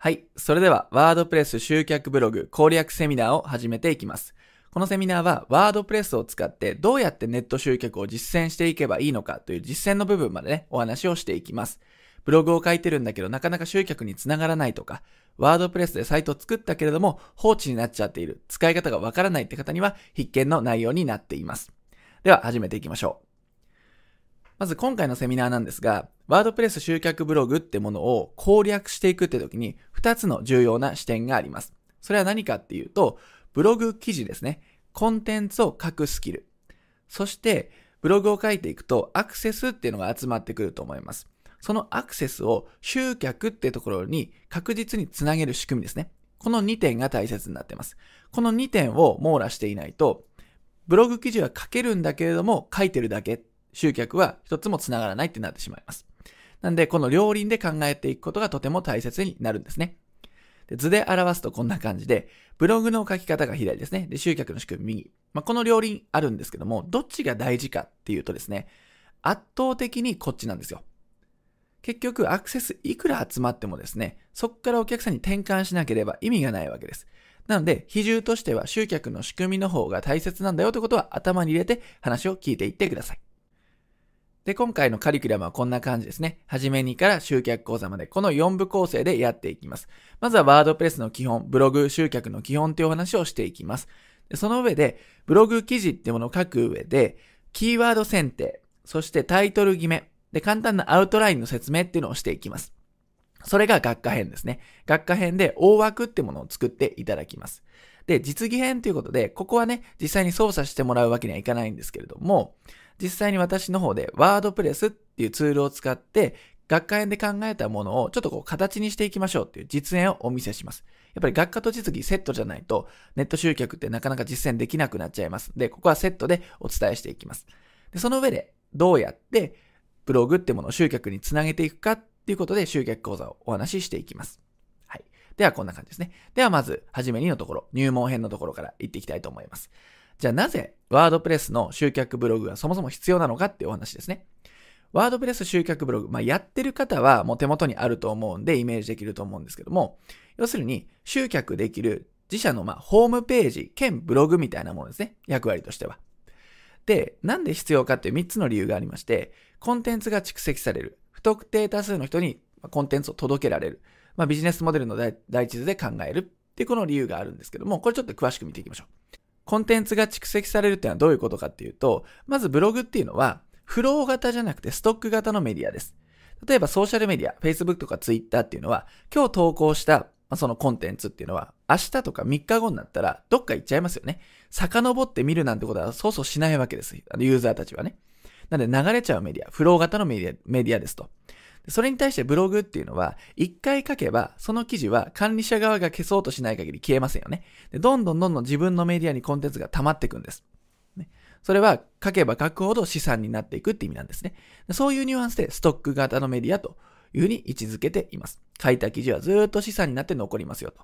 はい。それでは、ワードプレス集客ブログ攻略セミナーを始めていきます。このセミナーは、ワードプレスを使ってどうやってネット集客を実践していけばいいのかという実践の部分までね、お話をしていきます。ブログを書いてるんだけど、なかなか集客につながらないとか、ワードプレスでサイトを作ったけれども、放置になっちゃっている、使い方がわからないって方には必見の内容になっています。では、始めていきましょう。まず今回のセミナーなんですが、ワードプレス集客ブログってものを攻略していくって時に2つの重要な視点があります。それは何かっていうと、ブログ記事ですね。コンテンツを書くスキル。そして、ブログを書いていくとアクセスっていうのが集まってくると思います。そのアクセスを集客ってところに確実につなげる仕組みですね。この2点が大切になっています。この2点を網羅していないと、ブログ記事は書けるんだけれども書いてるだけ集客は一つも繋がらないってなってしまいます。なんで、この両輪で考えていくことがとても大切になるんですね。で図で表すとこんな感じで、ブログの書き方が左ですね。で、集客の仕組み右。まあ、この両輪あるんですけども、どっちが大事かっていうとですね、圧倒的にこっちなんですよ。結局、アクセスいくら集まってもですね、そこからお客さんに転換しなければ意味がないわけです。なので、比重としては集客の仕組みの方が大切なんだよということは頭に入れて話を聞いていってください。で、今回のカリキュラムはこんな感じですね。はじめにから集客講座まで、この4部構成でやっていきます。まずはワードプレスの基本、ブログ集客の基本というお話をしていきます。でその上で、ブログ記事っていうものを書く上で、キーワード選定、そしてタイトル決め、で、簡単なアウトラインの説明っていうのをしていきます。それが学科編ですね。学科編で大枠ってものを作っていただきます。で、実技編ということで、ここはね、実際に操作してもらうわけにはいかないんですけれども、実際に私の方でワードプレスっていうツールを使って学科園で考えたものをちょっとこう形にしていきましょうっていう実演をお見せします。やっぱり学科と実技セットじゃないとネット集客ってなかなか実践できなくなっちゃいます。で、ここはセットでお伝えしていきます。で、その上でどうやってブログってものを集客につなげていくかっていうことで集客講座をお話ししていきます。はい。ではこんな感じですね。ではまず、はじめにのところ、入門編のところから行っていきたいと思います。じゃあなぜワードプレスの集客ブログがそもそも必要なのかっていうお話ですね。ワードプレス集客ブログ、まあ、やってる方はもう手元にあると思うんでイメージできると思うんですけども、要するに集客できる自社のまホームページ兼ブログみたいなものですね。役割としては。で、なんで必要かっていう3つの理由がありまして、コンテンツが蓄積される。不特定多数の人にコンテンツを届けられる。まあ、ビジネスモデルの第一図で考えるっていうこの理由があるんですけども、これちょっと詳しく見ていきましょう。コンテンツが蓄積されるっていうのはどういうことかっていうと、まずブログっていうのは、フロー型じゃなくてストック型のメディアです。例えばソーシャルメディア、Facebook とか Twitter っていうのは、今日投稿したそのコンテンツっていうのは、明日とか3日後になったら、どっか行っちゃいますよね。遡って見るなんてことはそうそうしないわけです。ユーザーたちはね。なので流れちゃうメディア、フロー型のメディアメディアですと。それに対してブログっていうのは、一回書けば、その記事は管理者側が消そうとしない限り消えませんよね。でどんどんどんどん自分のメディアにコンテンツが溜まっていくんです。ね、それは書けば書くほど資産になっていくって意味なんですね。そういうニュアンスでストック型のメディアというふうに位置づけています。書いた記事はずっと資産になって残りますよと。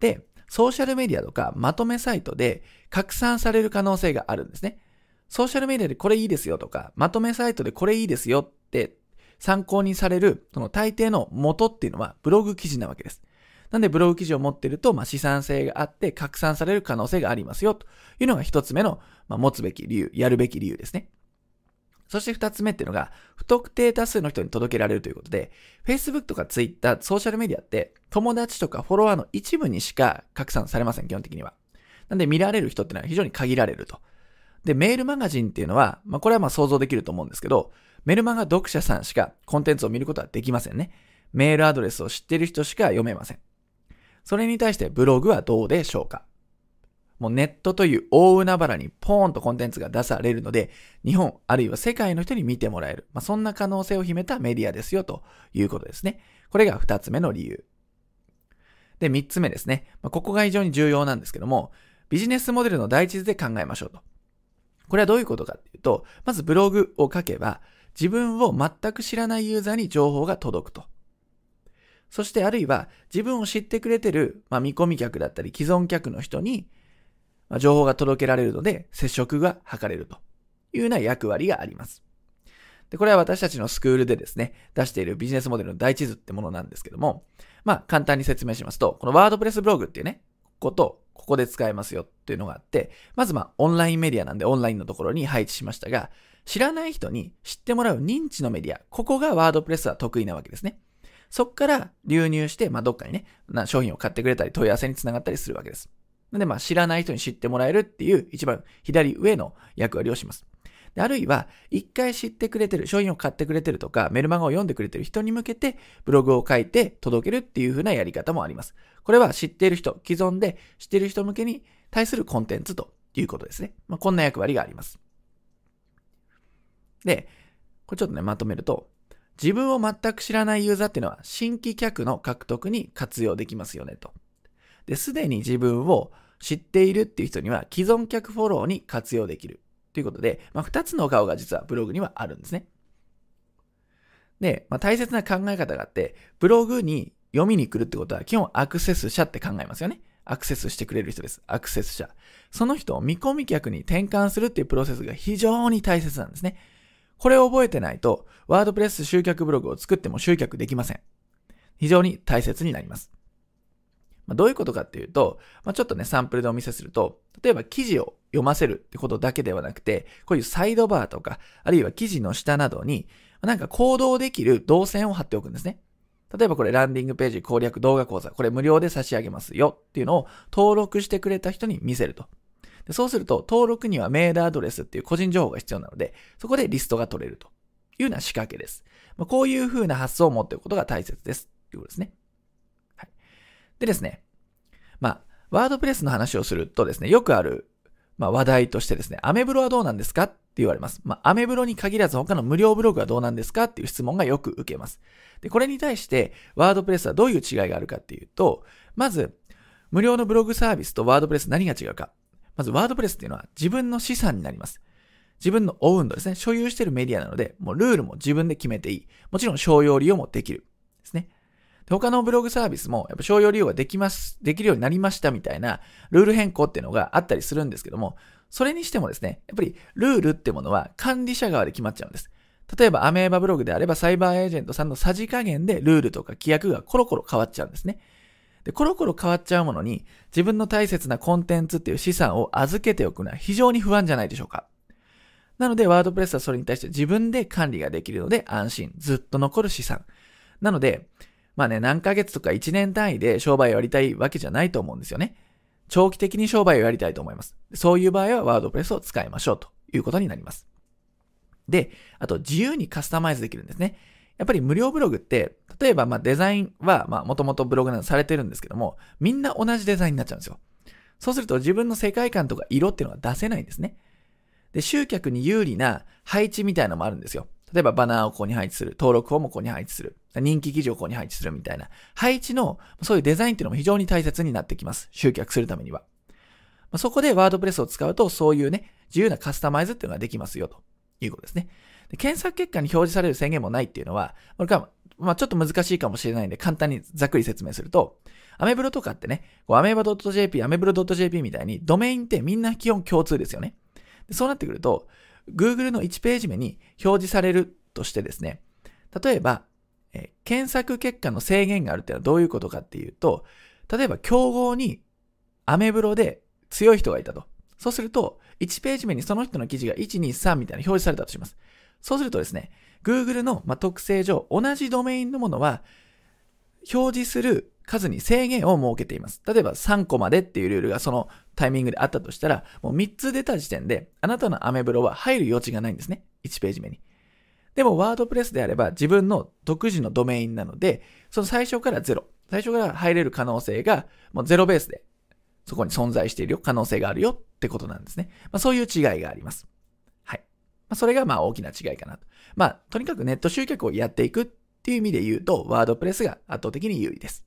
で、ソーシャルメディアとかまとめサイトで拡散される可能性があるんですね。ソーシャルメディアでこれいいですよとか、まとめサイトでこれいいですよって参考にされる、その大抵の元っていうのはブログ記事なわけです。なんでブログ記事を持ってると、まあ、資産性があって拡散される可能性がありますよ、というのが一つ目の、まあ、持つべき理由、やるべき理由ですね。そして二つ目っていうのが、不特定多数の人に届けられるということで、Facebook とか Twitter、ソーシャルメディアって、友達とかフォロワーの一部にしか拡散されません、基本的には。なんで見られる人っていうのは非常に限られると。で、メールマガジンっていうのは、まあ、これはまあ想像できると思うんですけど、メルマガ読者さんしかコンテンツを見ることはできませんね。メールアドレスを知ってる人しか読めません。それに対してブログはどうでしょうかもうネットという大海原にポーンとコンテンツが出されるので、日本あるいは世界の人に見てもらえる。まあ、そんな可能性を秘めたメディアですよということですね。これが二つ目の理由。で、三つ目ですね。まあ、ここが非常に重要なんですけども、ビジネスモデルの第一図で考えましょうと。これはどういうことかっていうと、まずブログを書けば、自分を全く知らないユーザーに情報が届くと。そしてあるいは自分を知ってくれてる、まあ、見込み客だったり既存客の人に、情報が届けられるので接触が図れるというような役割があります。で、これは私たちのスクールでですね、出しているビジネスモデルの第一図ってものなんですけども、まあ、簡単に説明しますと、このワードプレスブログっていうね、ここと、ここで使えますよっていうのがあって、まずまあ、オンラインメディアなんでオンラインのところに配置しましたが、知らない人に知ってもらう認知のメディア、ここがワードプレスは得意なわけですね。そっから流入して、まあ、どっかにね、商品を買ってくれたり、問い合わせにつながったりするわけです。で、まあ、知らない人に知ってもらえるっていう一番左上の役割をします。あるいは、一回知ってくれてる、商品を買ってくれてるとか、メルマガを読んでくれてる人に向けて、ブログを書いて届けるっていう風なやり方もあります。これは知っている人、既存で知っている人向けに対するコンテンツということですね。まあ、こんな役割があります。で、これちょっとね、まとめると、自分を全く知らないユーザーっていうのは新規客の獲得に活用できますよねと。で、すでに自分を知っているっていう人には既存客フォローに活用できる。ということで、まあ、2つの顔が実はブログにはあるんですね。で、まあ、大切な考え方があって、ブログに読みに来るってことは基本アクセス者って考えますよね。アクセスしてくれる人です。アクセス者。その人を見込み客に転換するっていうプロセスが非常に大切なんですね。これを覚えてないと、ワードプレス集客ブログを作っても集客できません。非常に大切になります。まあ、どういうことかっていうと、まあ、ちょっとね、サンプルでお見せすると、例えば記事を読ませるってことだけではなくて、こういうサイドバーとか、あるいは記事の下などに、なんか行動できる動線を貼っておくんですね。例えばこれランディングページ攻略動画講座、これ無料で差し上げますよっていうのを登録してくれた人に見せると。でそうすると、登録にはメールアドレスっていう個人情報が必要なので、そこでリストが取れるというような仕掛けです。まあ、こういう風な発想を持っておくことが大切です。ということですね。はい。でですね、まあ、ワードプレスの話をするとですね、よくある、まあ、話題としてですね、アメブロはどうなんですかって言われます。まあ、アメブロに限らず他の無料ブログはどうなんですかっていう質問がよく受けます。で、これに対して、ワードプレスはどういう違いがあるかっていうと、まず、無料のブログサービスとワードプレス何が違うか。まず、ワードプレスっていうのは自分の資産になります。自分のオウンドですね。所有しているメディアなので、もうルールも自分で決めていい。もちろん商用利用もできる。ですね。で他のブログサービスも、やっぱ商用利用ができます、できるようになりましたみたいなルール変更っていうのがあったりするんですけども、それにしてもですね、やっぱりルールってものは管理者側で決まっちゃうんです。例えばアメーバブログであればサイバーエージェントさんのさじ加減でルールとか規約がコロコロ変わっちゃうんですね。で、コロコロ変わっちゃうものに自分の大切なコンテンツっていう資産を預けておくのは非常に不安じゃないでしょうか。なので、ワードプレスはそれに対して自分で管理ができるので安心、ずっと残る資産。なので、まあね、何ヶ月とか1年単位で商売をやりたいわけじゃないと思うんですよね。長期的に商売をやりたいと思います。そういう場合はワードプレスを使いましょうということになります。で、あと自由にカスタマイズできるんですね。やっぱり無料ブログって、例えばまあデザインはまあもともとブログなどされてるんですけども、みんな同じデザインになっちゃうんですよ。そうすると自分の世界観とか色っていうのが出せないんですね。で、集客に有利な配置みたいなのもあるんですよ。例えばバナーをここに配置する。登録フォームをここに配置する。人気記事をここに配置するみたいな。配置の、そういうデザインっていうのも非常に大切になってきます。集客するためには。そこでワードプレスを使うと、そういうね、自由なカスタマイズっていうのができますよ、ということですね。で検索結果に表示される制限もないっていうのは、これか、まあちょっと難しいかもしれないんで、簡単にざっくり説明すると、アメブロとかってね、アメーバ .jp、アメブロ .jp みたいに、ドメインってみんな基本共通ですよね。そうなってくると、Google の1ページ目に表示されるとしてですね、例えば、え検索結果の制限があるっていうのはどういうことかっていうと、例えば競合にアメブロで強い人がいたと。そうすると、1ページ目にその人の記事が1、2、3みたいな表示されたとします。そうするとですね、Google の、ま特性上、同じドメインのものは、表示する数に制限を設けています。例えば3個までっていうルールがそのタイミングであったとしたら、もう3つ出た時点で、あなたのアメブロは入る余地がないんですね。1ページ目に。でも、ワードプレスであれば自分の独自のドメインなので、その最初からゼロ。最初から入れる可能性が、もうゼロベースで、そこに存在しているよ、可能性があるよってことなんですね。まあ、そういう違いがあります。まあ、それがまあ大きな違いかなと。まあ、とにかくネット集客をやっていくっていう意味で言うと、ワードプレスが圧倒的に有利です。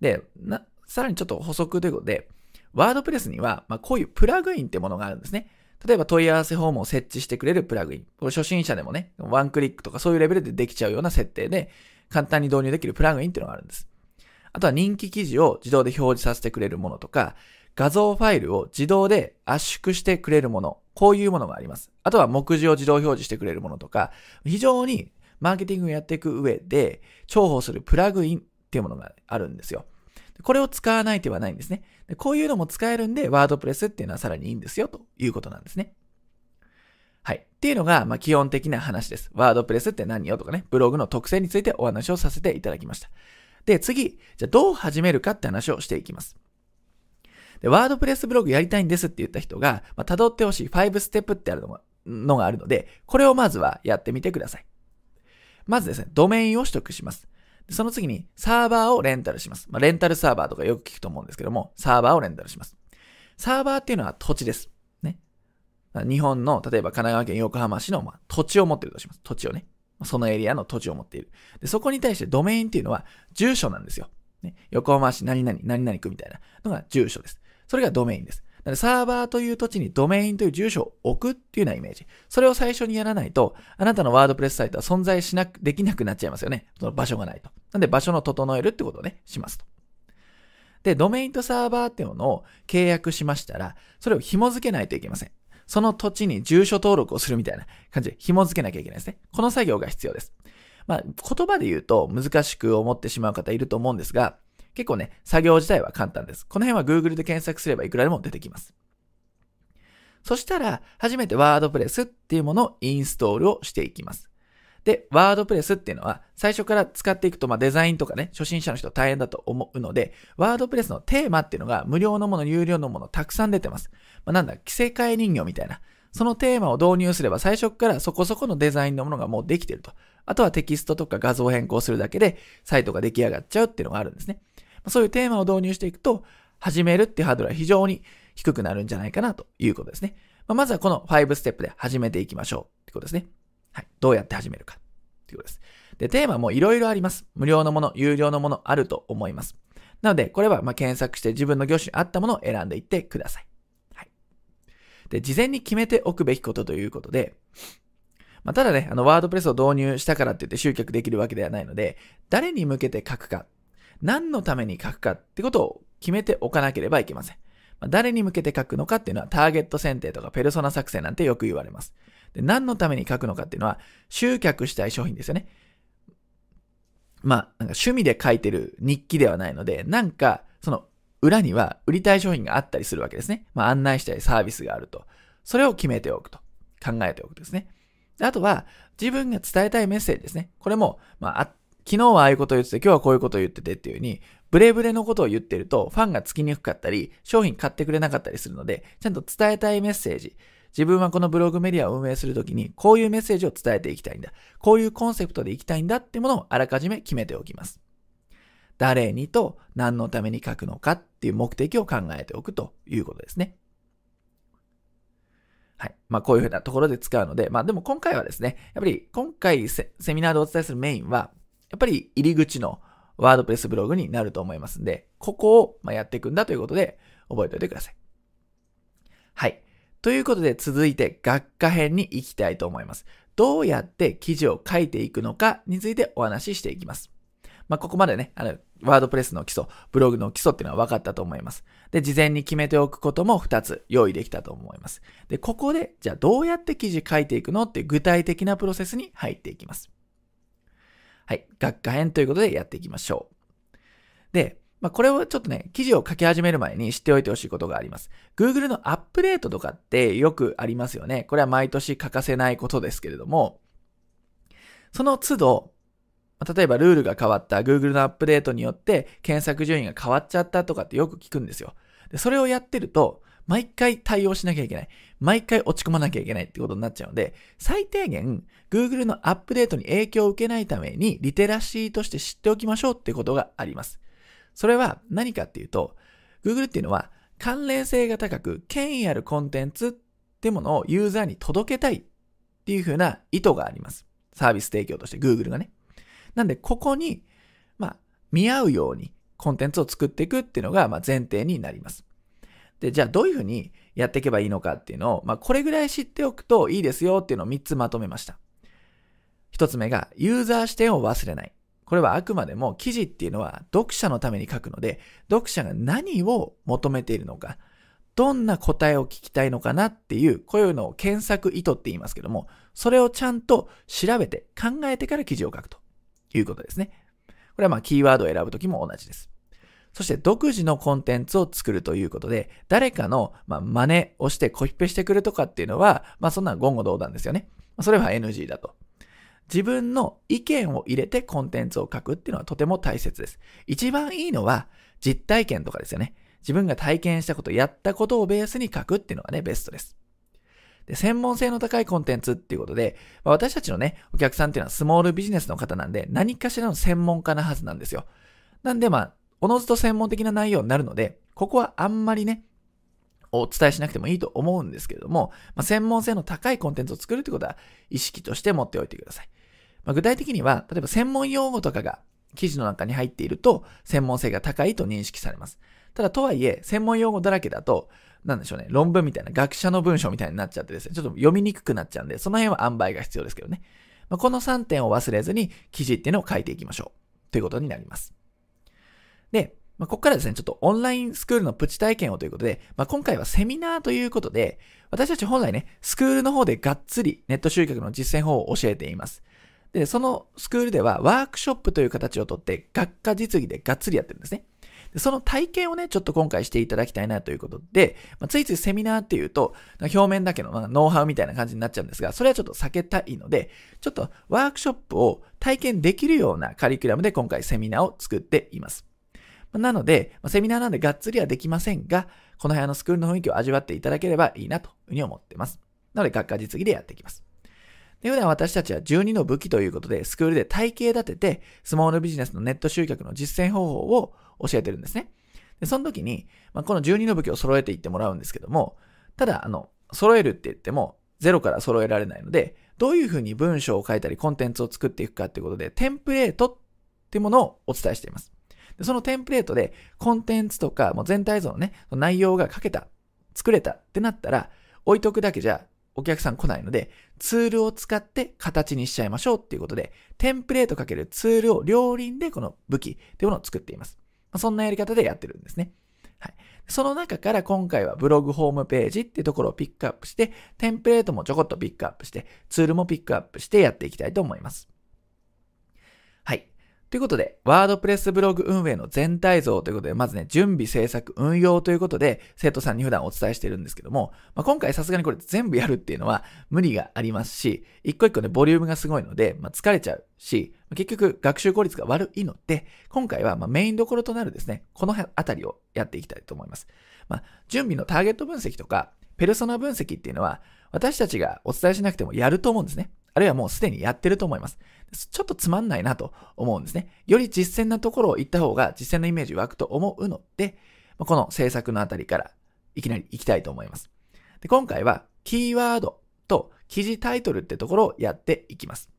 で、な、さらにちょっと補足ということで、ワードプレスには、まあ、こういうプラグインってものがあるんですね。例えば問い合わせフォームを設置してくれるプラグイン。これ初心者でもね、ワンクリックとかそういうレベルでできちゃうような設定で、簡単に導入できるプラグインっていうのがあるんです。あとは人気記事を自動で表示させてくれるものとか、画像ファイルを自動で圧縮してくれるもの、こういうものがあります。あとは目次を自動表示してくれるものとか、非常にマーケティングをやっていく上で重宝するプラグインっていうものがあるんですよ。これを使わない手はないんですね。こういうのも使えるんで、ワードプレスっていうのはさらにいいんですよ、ということなんですね。はい。っていうのが、まあ、基本的な話です。ワードプレスって何よとかね、ブログの特性についてお話をさせていただきました。で、次、じゃあどう始めるかって話をしていきます。で、ワードプレスブログやりたいんですって言った人が、まあ、辿ってほしい5ステップってあるのがのがあるので、これをまずはやってみてください。まずですね、ドメインを取得します。その次にサーバーをレンタルします。まあ、レンタルサーバーとかよく聞くと思うんですけども、サーバーをレンタルします。サーバーっていうのは土地です。ね。日本の、例えば神奈川県横浜市の、まあ、土地を持っているとします。土地をね。そのエリアの土地を持っている。で、そこに対してドメインっていうのは住所なんですよ。ね、横浜市何々、何々区みたいなのが住所です。それがドメインです。なのでサーバーという土地にドメインという住所を置くっていうようなイメージ。それを最初にやらないと、あなたのワードプレスサイトは存在しなく、できなくなっちゃいますよね。その場所がないと。なんで場所の整えるってことをね、しますと。で、ドメインとサーバーっていうのを契約しましたら、それを紐付けないといけません。その土地に住所登録をするみたいな感じで紐付けなきゃいけないですね。この作業が必要です。まあ、言葉で言うと難しく思ってしまう方いると思うんですが、結構ね、作業自体は簡単です。この辺は Google で検索すればいくらでも出てきます。そしたら、初めて WordPress っていうものをインストールをしていきます。で、WordPress っていうのは、最初から使っていくと、まあ、デザインとかね、初心者の人大変だと思うので、WordPress のテーマっていうのが、無料のもの、有料のもの、たくさん出てます。まあ、なんだ、着せ替え人形みたいな。そのテーマを導入すれば、最初からそこそこのデザインのものがもうできてると。あとはテキストとか画像変更するだけで、サイトが出来上がっちゃうっていうのがあるんですね。そういうテーマを導入していくと、始めるっていうハードルは非常に低くなるんじゃないかなということですね。ままずはこの5ステップで始めていきましょうってことですね。はい。どうやって始めるかっていうことです。で、テーマもいろいろあります。無料のもの、有料のものあると思います。なので、これはま検索して自分の業種に合ったものを選んでいってください。はい。で、事前に決めておくべきことということで、まあ、ただね、あの、ワードプレスを導入したからって言って集客できるわけではないので、誰に向けて書くか、何のために書くかってことを決めておかなければいけません。まあ、誰に向けて書くのかっていうのはターゲット選定とかペルソナ作成なんてよく言われます。で何のために書くのかっていうのは集客したい商品ですよね。まあ、なんか趣味で書いてる日記ではないので、なんか、その裏には売りたい商品があったりするわけですね。まあ、案内したいサービスがあると。それを決めておくと。考えておくですね。あとは、自分が伝えたいメッセージですね。これも、まあ、昨日はああいうことを言ってて、今日はこういうことを言っててっていう風に、ブレブレのことを言ってると、ファンがつきにくかったり、商品買ってくれなかったりするので、ちゃんと伝えたいメッセージ、自分はこのブログメディアを運営するときに、こういうメッセージを伝えていきたいんだ。こういうコンセプトでいきたいんだってものをあらかじめ決めておきます。誰にと何のために書くのかっていう目的を考えておくということですね。はい。まあ、こういうふうなところで使うので、まあ、でも今回はですね、やっぱり今回セミナーでお伝えするメインは、やっぱり入り口のワードプレスブログになると思いますんで、ここをまやっていくんだということで覚えておいてください。はい。ということで続いて学科編に行きたいと思います。どうやって記事を書いていくのかについてお話ししていきます。まあ、ここまでね、あの、ワードプレスの基礎、ブログの基礎っていうのは分かったと思います。で、事前に決めておくことも2つ用意できたと思います。で、ここで、じゃあどうやって記事書いていくのって具体的なプロセスに入っていきます。はい。学科編ということでやっていきましょう。で、まあ、これをちょっとね、記事を書き始める前に知っておいてほしいことがあります。Google のアップデートとかってよくありますよね。これは毎年欠かせないことですけれども、その都度、例えばルールが変わった Google のアップデートによって検索順位が変わっちゃったとかってよく聞くんですよ。でそれをやってると、毎回対応しなきゃいけない。毎回落ち込まなきゃいけないってことになっちゃうので、最低限 Google のアップデートに影響を受けないためにリテラシーとして知っておきましょうってことがあります。それは何かっていうと、Google っていうのは関連性が高く権威あるコンテンツってものをユーザーに届けたいっていう風な意図があります。サービス提供として Google がね。なんで、ここに、まあ、見合うようにコンテンツを作っていくっていうのが、まあ、前提になります。で、じゃあどういうふうにやっていけばいいのかっていうのを、まあ、これぐらい知っておくといいですよっていうのを3つまとめました。1つ目が、ユーザー視点を忘れない。これはあくまでも記事っていうのは読者のために書くので、読者が何を求めているのか、どんな答えを聞きたいのかなっていう、こういうのを検索意図って言いますけども、それをちゃんと調べて考えてから記事を書くということですね。これはまあキーワードを選ぶときも同じです。そして独自のコンテンツを作るということで、誰かの真似をしてコピペしてくるとかっていうのは、まあそんな言語道断ですよね。それは NG だと。自分の意見を入れてコンテンツを書くっていうのはとても大切です。一番いいのは実体験とかですよね。自分が体験したこと、やったことをベースに書くっていうのがね、ベストです。で、専門性の高いコンテンツっていうことで、まあ、私たちのね、お客さんっていうのはスモールビジネスの方なんで、何かしらの専門家なはずなんですよ。なんでまあ、おのずと専門的な内容になるので、ここはあんまりね、お伝えしなくてもいいと思うんですけれども、まあ、専門性の高いコンテンツを作るってことは意識として持っておいてください。まあ、具体的には、例えば専門用語とかが記事の中に入っていると、専門性が高いと認識されます。ただとはいえ、専門用語だらけだと、なんでしょうね、論文みたいな学者の文章みたいになっちゃってですね、ちょっと読みにくくなっちゃうんで、その辺は塩梅が必要ですけどね。まあ、この3点を忘れずに記事っていうのを書いていきましょう。ということになります。で、まあ、ここからですね、ちょっとオンラインスクールのプチ体験をということで、まあ、今回はセミナーということで、私たち本来ね、スクールの方でがっつりネット集客の実践法を教えています。で、そのスクールではワークショップという形をとって学科実技でがっつりやってるんですね。でその体験をね、ちょっと今回していただきたいなということで、まあ、ついついセミナーっていうと、表面だけの、まあ、ノウハウみたいな感じになっちゃうんですが、それはちょっと避けたいので、ちょっとワークショップを体験できるようなカリキュラムで今回セミナーを作っています。なので、セミナーなんでがっつりはできませんが、この部屋のスクールの雰囲気を味わっていただければいいなというふうに思っています。なので、学科実技でやっていきます。で、普段私たちは12の武器ということで、スクールで体系立てて、スモールビジネスのネット集客の実践方法を教えてるんですね。で、その時に、まあ、この12の武器を揃えていってもらうんですけども、ただ、あの、揃えるって言っても、ゼロから揃えられないので、どういうふうに文章を書いたりコンテンツを作っていくかっていうことで、テンプレートってものをお伝えしています。でそのテンプレートで、コンテンツとか、もう全体像のね、内容が書けた、作れたってなったら、置いとくだけじゃお客さん来ないので、ツールを使って形にしちゃいましょうっていうことで、テンプレートかけるツールを両輪でこの武器っていうものを作っています。まあ、そんなやり方でやってるんですね。はい。その中から今回はブログホームページっていうところをピックアップして、テンプレートもちょこっとピックアップして、ツールもピックアップしてやっていきたいと思います。ということで、ワードプレスブログ運営の全体像ということで、まずね、準備、制作、運用ということで、生徒さんに普段お伝えしているんですけども、まあ、今回さすがにこれ全部やるっていうのは無理がありますし、一個一個ね、ボリュームがすごいので、まあ、疲れちゃうし、結局学習効率が悪いので、今回はまメインどころとなるですね、このあたりをやっていきたいと思います。まあ、準備のターゲット分析とか、ペルソナ分析っていうのは、私たちがお伝えしなくてもやると思うんですね。あるいはもうすでにやってると思います。ちょっとつまんないなと思うんですね。より実践なところを行った方が実践のイメージ湧くと思うので、この制作のあたりからいきなり行きたいと思います。で今回はキーワードと記事タイトルってところをやっていきます。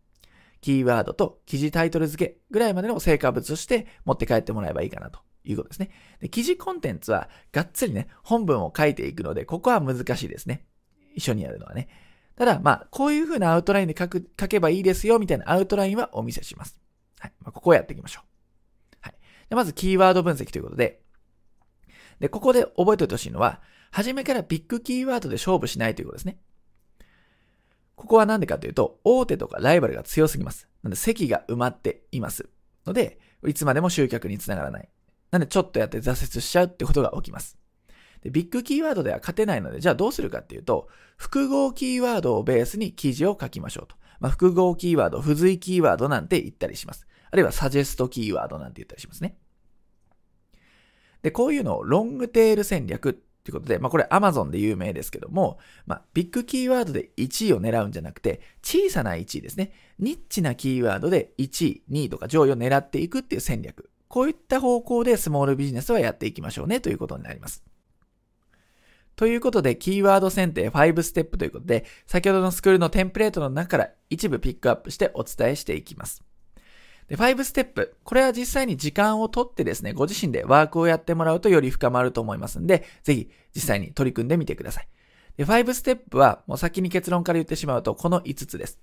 キーワードと記事タイトル付けぐらいまでの成果物として持って帰ってもらえばいいかなということですね。で記事コンテンツはがっつりね、本文を書いていくので、ここは難しいですね。一緒にやるのはね。ただ、まあ、こういう風なアウトラインで書く、書けばいいですよ、みたいなアウトラインはお見せします。はい。まあ、ここをやっていきましょう。はい。でまず、キーワード分析ということで、で、ここで覚えておいてほしいのは、初めからビッグキーワードで勝負しないということですね。ここはなんでかというと、大手とかライバルが強すぎます。なんで席が埋まっています。ので、いつまでも集客につながらない。なんでちょっとやって挫折しちゃうってことが起きます。で、ビッグキーワードでは勝てないので、じゃあどうするかっていうと、複合キーワードをベースに記事を書きましょうと。まあ、複合キーワード、付随キーワードなんて言ったりします。あるいはサジェストキーワードなんて言ったりしますね。で、こういうのをロングテール戦略っていうことで、まあこれ Amazon で有名ですけども、まあビッグキーワードで1位を狙うんじゃなくて、小さな1位ですね。ニッチなキーワードで1位、2位とか上位を狙っていくっていう戦略。こういった方向でスモールビジネスはやっていきましょうねということになります。ということで、キーワード選定5ステップということで、先ほどのスクールのテンプレートの中から一部ピックアップしてお伝えしていきます。で、5ステップ。これは実際に時間をとってですね、ご自身でワークをやってもらうとより深まると思いますんで、ぜひ実際に取り組んでみてください。で、5ステップは、もう先に結論から言ってしまうと、この5つです。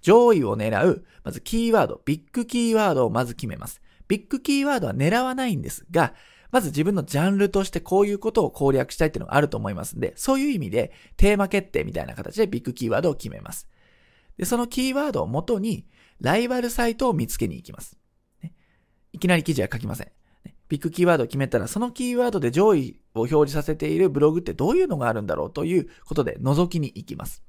上位を狙う、まずキーワード、ビッグキーワードをまず決めます。ビッグキーワードは狙わないんですが、まず自分のジャンルとしてこういうことを攻略したいっていうのがあると思いますんで、そういう意味でテーマ決定みたいな形でビッグキーワードを決めます。で、そのキーワードをもとに、ライバルサイトを見つけに行きます。ね、いきなり記事は書きません。ビッグキーワードを決めたら、そのキーワードで上位を表示させているブログってどういうのがあるんだろうということで覗きに行きます。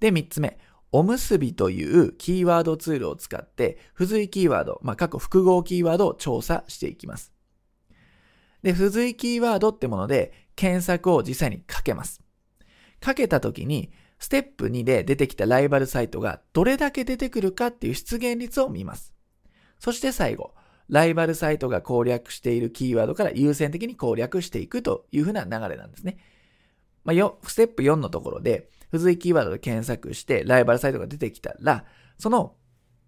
で、3つ目。おむすびというキーワードツールを使って、付随キーワード、まあ、過去複合キーワードを調査していきます。で、付随キーワードってもので検索を実際にかけます。かけたときに、ステップ2で出てきたライバルサイトがどれだけ出てくるかっていう出現率を見ます。そして最後、ライバルサイトが攻略しているキーワードから優先的に攻略していくというふうな流れなんですね。まあ、よ、ステップ4のところで、付随キーワードで検索して、ライバルサイトが出てきたら、その、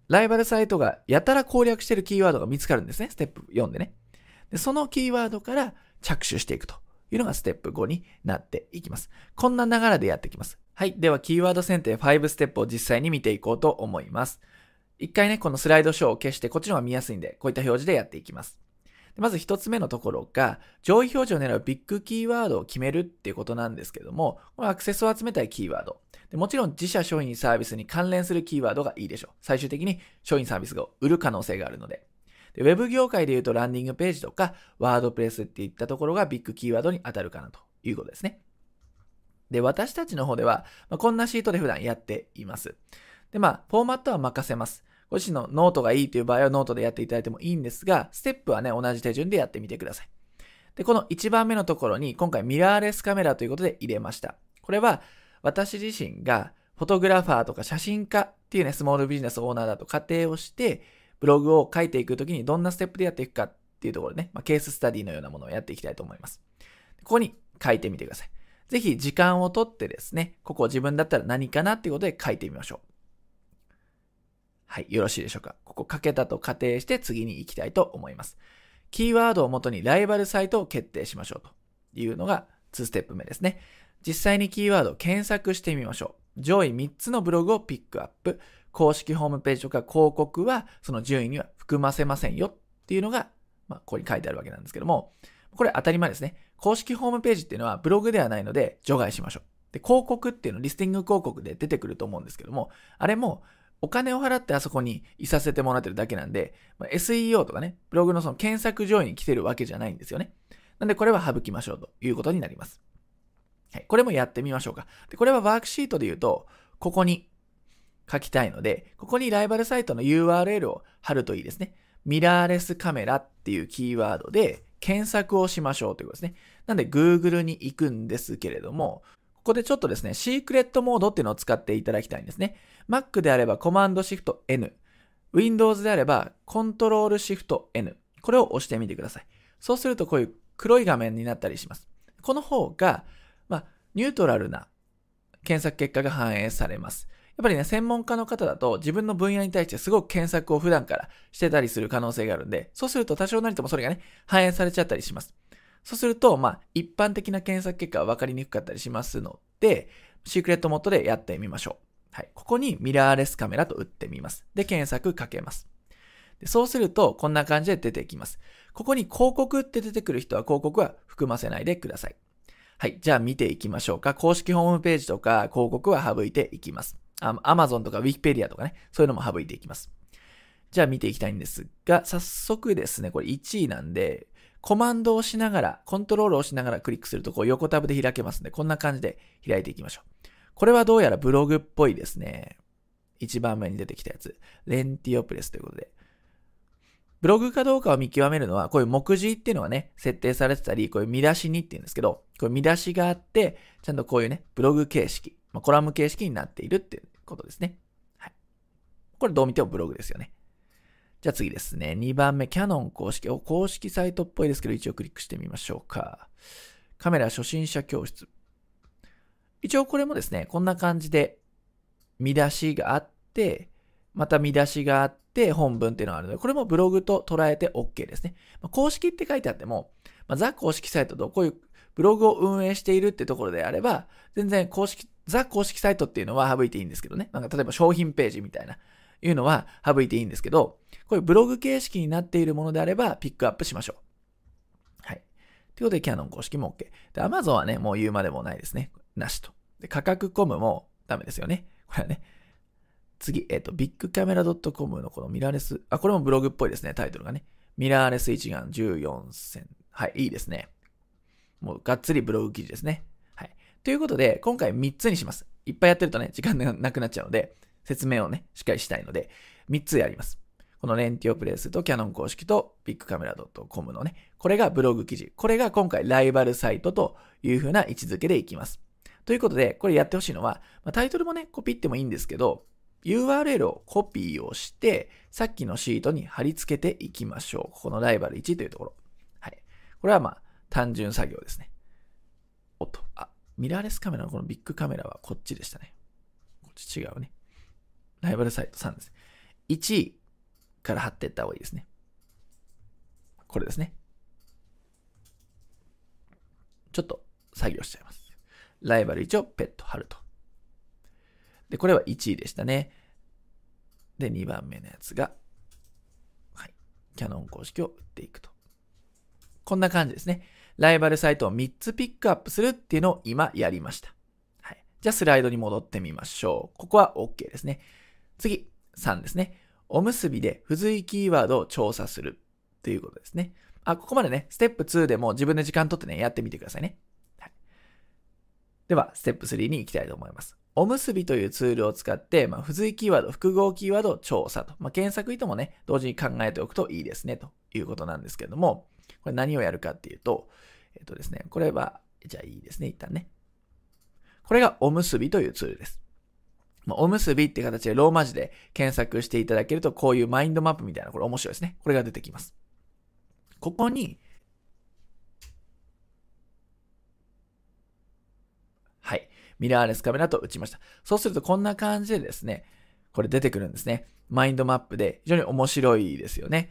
ライバルサイトがやたら攻略しているキーワードが見つかるんですね。ステップ4でね。で、そのキーワードから着手していくというのがステップ5になっていきます。こんな流れでやっていきます。はい。では、キーワード選定5ステップを実際に見ていこうと思います。一回ね、このスライドショーを消して、こっちの方が見やすいんで、こういった表示でやっていきます。まず一つ目のところが、上位表示を狙うビッグキーワードを決めるっていうことなんですけども、このアクセスを集めたいキーワード。もちろん自社商品サービスに関連するキーワードがいいでしょう。最終的に商品サービスを売る可能性があるので。でウェブ業界で言うとランディングページとか、ワードプレスっていったところがビッグキーワードに当たるかなということですね。で、私たちの方では、まあ、こんなシートで普段やっています。で、まあ、フォーマットは任せます。ご自身のノートがいいという場合はノートでやっていただいてもいいんですが、ステップはね、同じ手順でやってみてください。で、この1番目のところに今回ミラーレスカメラということで入れました。これは私自身がフォトグラファーとか写真家っていうね、スモールビジネスオーナーだと仮定をして、ブログを書いていくときにどんなステップでやっていくかっていうところでね、まあ、ケーススタディのようなものをやっていきたいと思います。ここに書いてみてください。ぜひ時間をとってですね、ここ自分だったら何かなっていうことで書いてみましょう。はい、よろしいでしょうか。ここ書けたと仮定して次に行きたいと思います。キーワードをもとにライバルサイトを決定しましょうというのが2ステップ目ですね。実際にキーワードを検索してみましょう。上位3つのブログをピックアップ。公式ホームページとか広告はその順位には含ませませんよっていうのが、まあ、ここに書いてあるわけなんですけども、これ当たり前ですね。公式ホームページっていうのはブログではないので除外しましょう。で、広告っていうのリスティング広告で出てくると思うんですけども、あれもお金を払ってあそこにいさせてもらってるだけなんで、まあ、SEO とかね、ブログのその検索上位に来てるわけじゃないんですよね。なんでこれは省きましょうということになります。はい。これもやってみましょうか。で、これはワークシートで言うと、ここに書きたいので、ここにライバルサイトの URL を貼るといいですね。ミラーレスカメラっていうキーワードで検索をしましょうということですね。なんで Google に行くんですけれども、ここでちょっとですね、シークレットモードっていうのを使っていただきたいんですね。Mac であればコマンドシフト N。Windows であればコントロールシフト N。これを押してみてください。そうするとこういう黒い画面になったりします。この方が、まあ、ニュートラルな検索結果が反映されます。やっぱりね、専門家の方だと自分の分野に対してすごく検索を普段からしてたりする可能性があるんで、そうすると多少なりともそれがね、反映されちゃったりします。そうすると、まあ、一般的な検索結果は分かりにくかったりしますので、シークレットモッドでやってみましょう。はい。ここにミラーレスカメラと打ってみます。で、検索かけます。でそうすると、こんな感じで出てきます。ここに広告って出てくる人は広告は含ませないでください。はい。じゃあ見ていきましょうか。公式ホームページとか広告は省いていきます。アマゾンとかウィキペディアとかね、そういうのも省いていきます。じゃあ見ていきたいんですが、早速ですね、これ1位なんで、コマンドをしながら、コントロールをしながらクリックすると、こう横タブで開けますんで、こんな感じで開いていきましょう。これはどうやらブログっぽいですね。一番目に出てきたやつ。レンティオプレスということで。ブログかどうかを見極めるのは、こういう目次っていうのがね、設定されてたり、こういう見出しにっていうんですけど、こういう見出しがあって、ちゃんとこういうね、ブログ形式、まあ、コラム形式になっているっていうことですね。はい。これどう見てもブログですよね。じゃあ次ですね。2番目、キャノン公式。お、公式サイトっぽいですけど、一応クリックしてみましょうか。カメラ初心者教室。一応これもですね、こんな感じで見出しがあって、また見出しがあってて、本文っていうのがあるので、これもブログと捉えて OK ですね。まあ、公式って書いてあっても、まあ、ザ公式サイトとこういうブログを運営しているってところであれば、全然公式、ザ公式サイトっていうのは省いていいんですけどね。なんか例えば商品ページみたいな、いうのは省いていいんですけど、こういうブログ形式になっているものであれば、ピックアップしましょう。はい。ということで、キャノン公式も OK。で、Amazon はね、もう言うまでもないですね。なしと。で、価格コムもダメですよね。これはね。次、えっ、ー、と、ビッグカメラ .com のこのミラーレス、あ、これもブログっぽいですね、タイトルがね。ミラーレス一眼14線。はい、いいですね。もうがっつりブログ記事ですね。はい。ということで、今回3つにします。いっぱいやってるとね、時間がなくなっちゃうので、説明をね、しっかりしたいので、3つやります。このレンティオプレスとキャノン公式とビッグカメラ .com のね、これがブログ記事。これが今回ライバルサイトという風な位置づけでいきます。ということで、これやってほしいのは、まあ、タイトルもね、コピってもいいんですけど、URL をコピーをして、さっきのシートに貼り付けていきましょう。ここのライバル1というところ。はい。これはまあ、単純作業ですね。おっと、あ、ミラーレスカメラのこのビッグカメラはこっちでしたね。こっち違うね。ライバルサイト3です。1から貼っていった方がいいですね。これですね。ちょっと作業しちゃいます。ライバル1をペット貼ると。で、これは1位でしたね。で、2番目のやつが、はい。キャノン公式を打っていくと。こんな感じですね。ライバルサイトを3つピックアップするっていうのを今やりました。はい。じゃあスライドに戻ってみましょう。ここは OK ですね。次、3ですね。おむすびで付随キーワードを調査するということですね。あ、ここまでね、ステップ2でも自分で時間取ってね、やってみてくださいね。はい、では、ステップ3に行きたいと思います。おむすびというツールを使って、まあ、付随キーワード、複合キーワード調査と。まあ、検索意図もね、同時に考えておくといいですね、ということなんですけれども、これ何をやるかっていうと、えっとですね、これは、じゃあいいですね、一旦ね。これがおむすびというツールです。まあ、おむすびって形でローマ字で検索していただけると、こういうマインドマップみたいな、これ面白いですね。これが出てきます。ここに、ミラーレスカメラと打ちました。そうするとこんな感じでですね、これ出てくるんですね。マインドマップで非常に面白いですよね。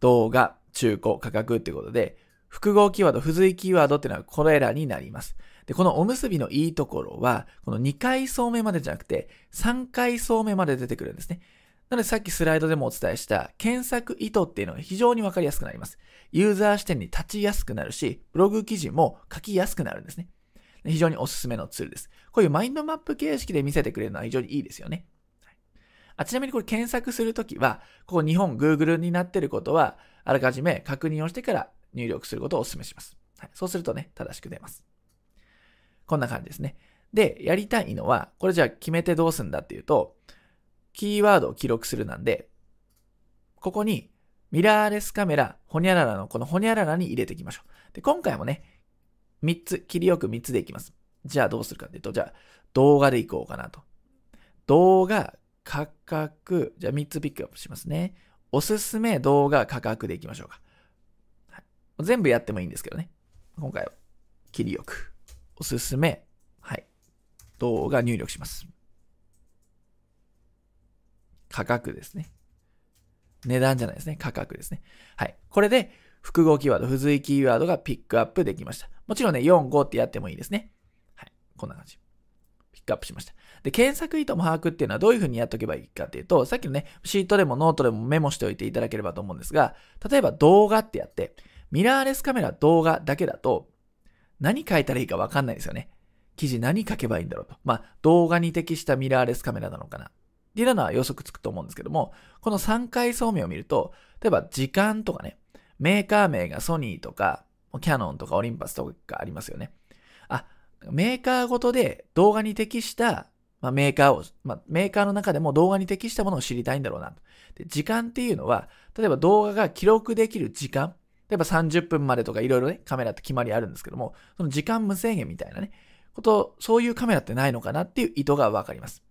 動画、中古、価格ってことで、複合キーワード、付随キーワードっていうのはこれらになります。で、このおむすびのいいところは、この2回層目までじゃなくて、3回層目まで出てくるんですね。なのでさっきスライドでもお伝えした検索意図っていうのが非常にわかりやすくなります。ユーザー視点に立ちやすくなるし、ブログ記事も書きやすくなるんですね。非常におすすめのツールです。こういうマインドマップ形式で見せてくれるのは非常にいいですよね。あちなみにこれ検索するときは、ここ日本 Google になっていることは、あらかじめ確認をしてから入力することをお勧めします。はい、そうするとね、正しく出ます。こんな感じですね。で、やりたいのは、これじゃあ決めてどうすんだっていうと、キーワードを記録するなんで、ここにミラーレスカメラ、ホニャララのこのホニャララに入れていきましょう。で、今回もね、3つ、切りよく3つでいきます。じゃあどうするかっていうと、じゃあ動画でいこうかなと。動画、価格、じゃあ3つピックアップしますね。おすすめ動画価格でいきましょうか。はい、全部やってもいいんですけどね。今回は切りよく。おすすめ、はい。動画入力します。価格ですね。値段じゃないですね。価格ですね。はい。これで、複合キーワード、付随キーワードがピックアップできました。もちろんね、4、5ってやってもいいですね。はい。こんな感じ。ピックアップしました。で、検索意図の把握っていうのはどういうふうにやっとけばいいかっていうと、さっきのね、シートでもノートでもメモしておいていただければと思うんですが、例えば動画ってやって、ミラーレスカメラ動画だけだと、何書いたらいいかわかんないですよね。記事何書けばいいんだろうと。まあ、動画に適したミラーレスカメラなのかな。っていうのは予測つくと思うんですけども、この3階層目を見ると、例えば時間とかね、メーカー名がソニーとか、キャノンとかオリンパスとかありますよね。あ、メーカーごとで動画に適した、まあ、メーカーを、まあ、メーカーの中でも動画に適したものを知りたいんだろうなで。時間っていうのは、例えば動画が記録できる時間、例えば30分までとかいろいろね、カメラって決まりあるんですけども、その時間無制限みたいなね、こと、そういうカメラってないのかなっていう意図がわかります。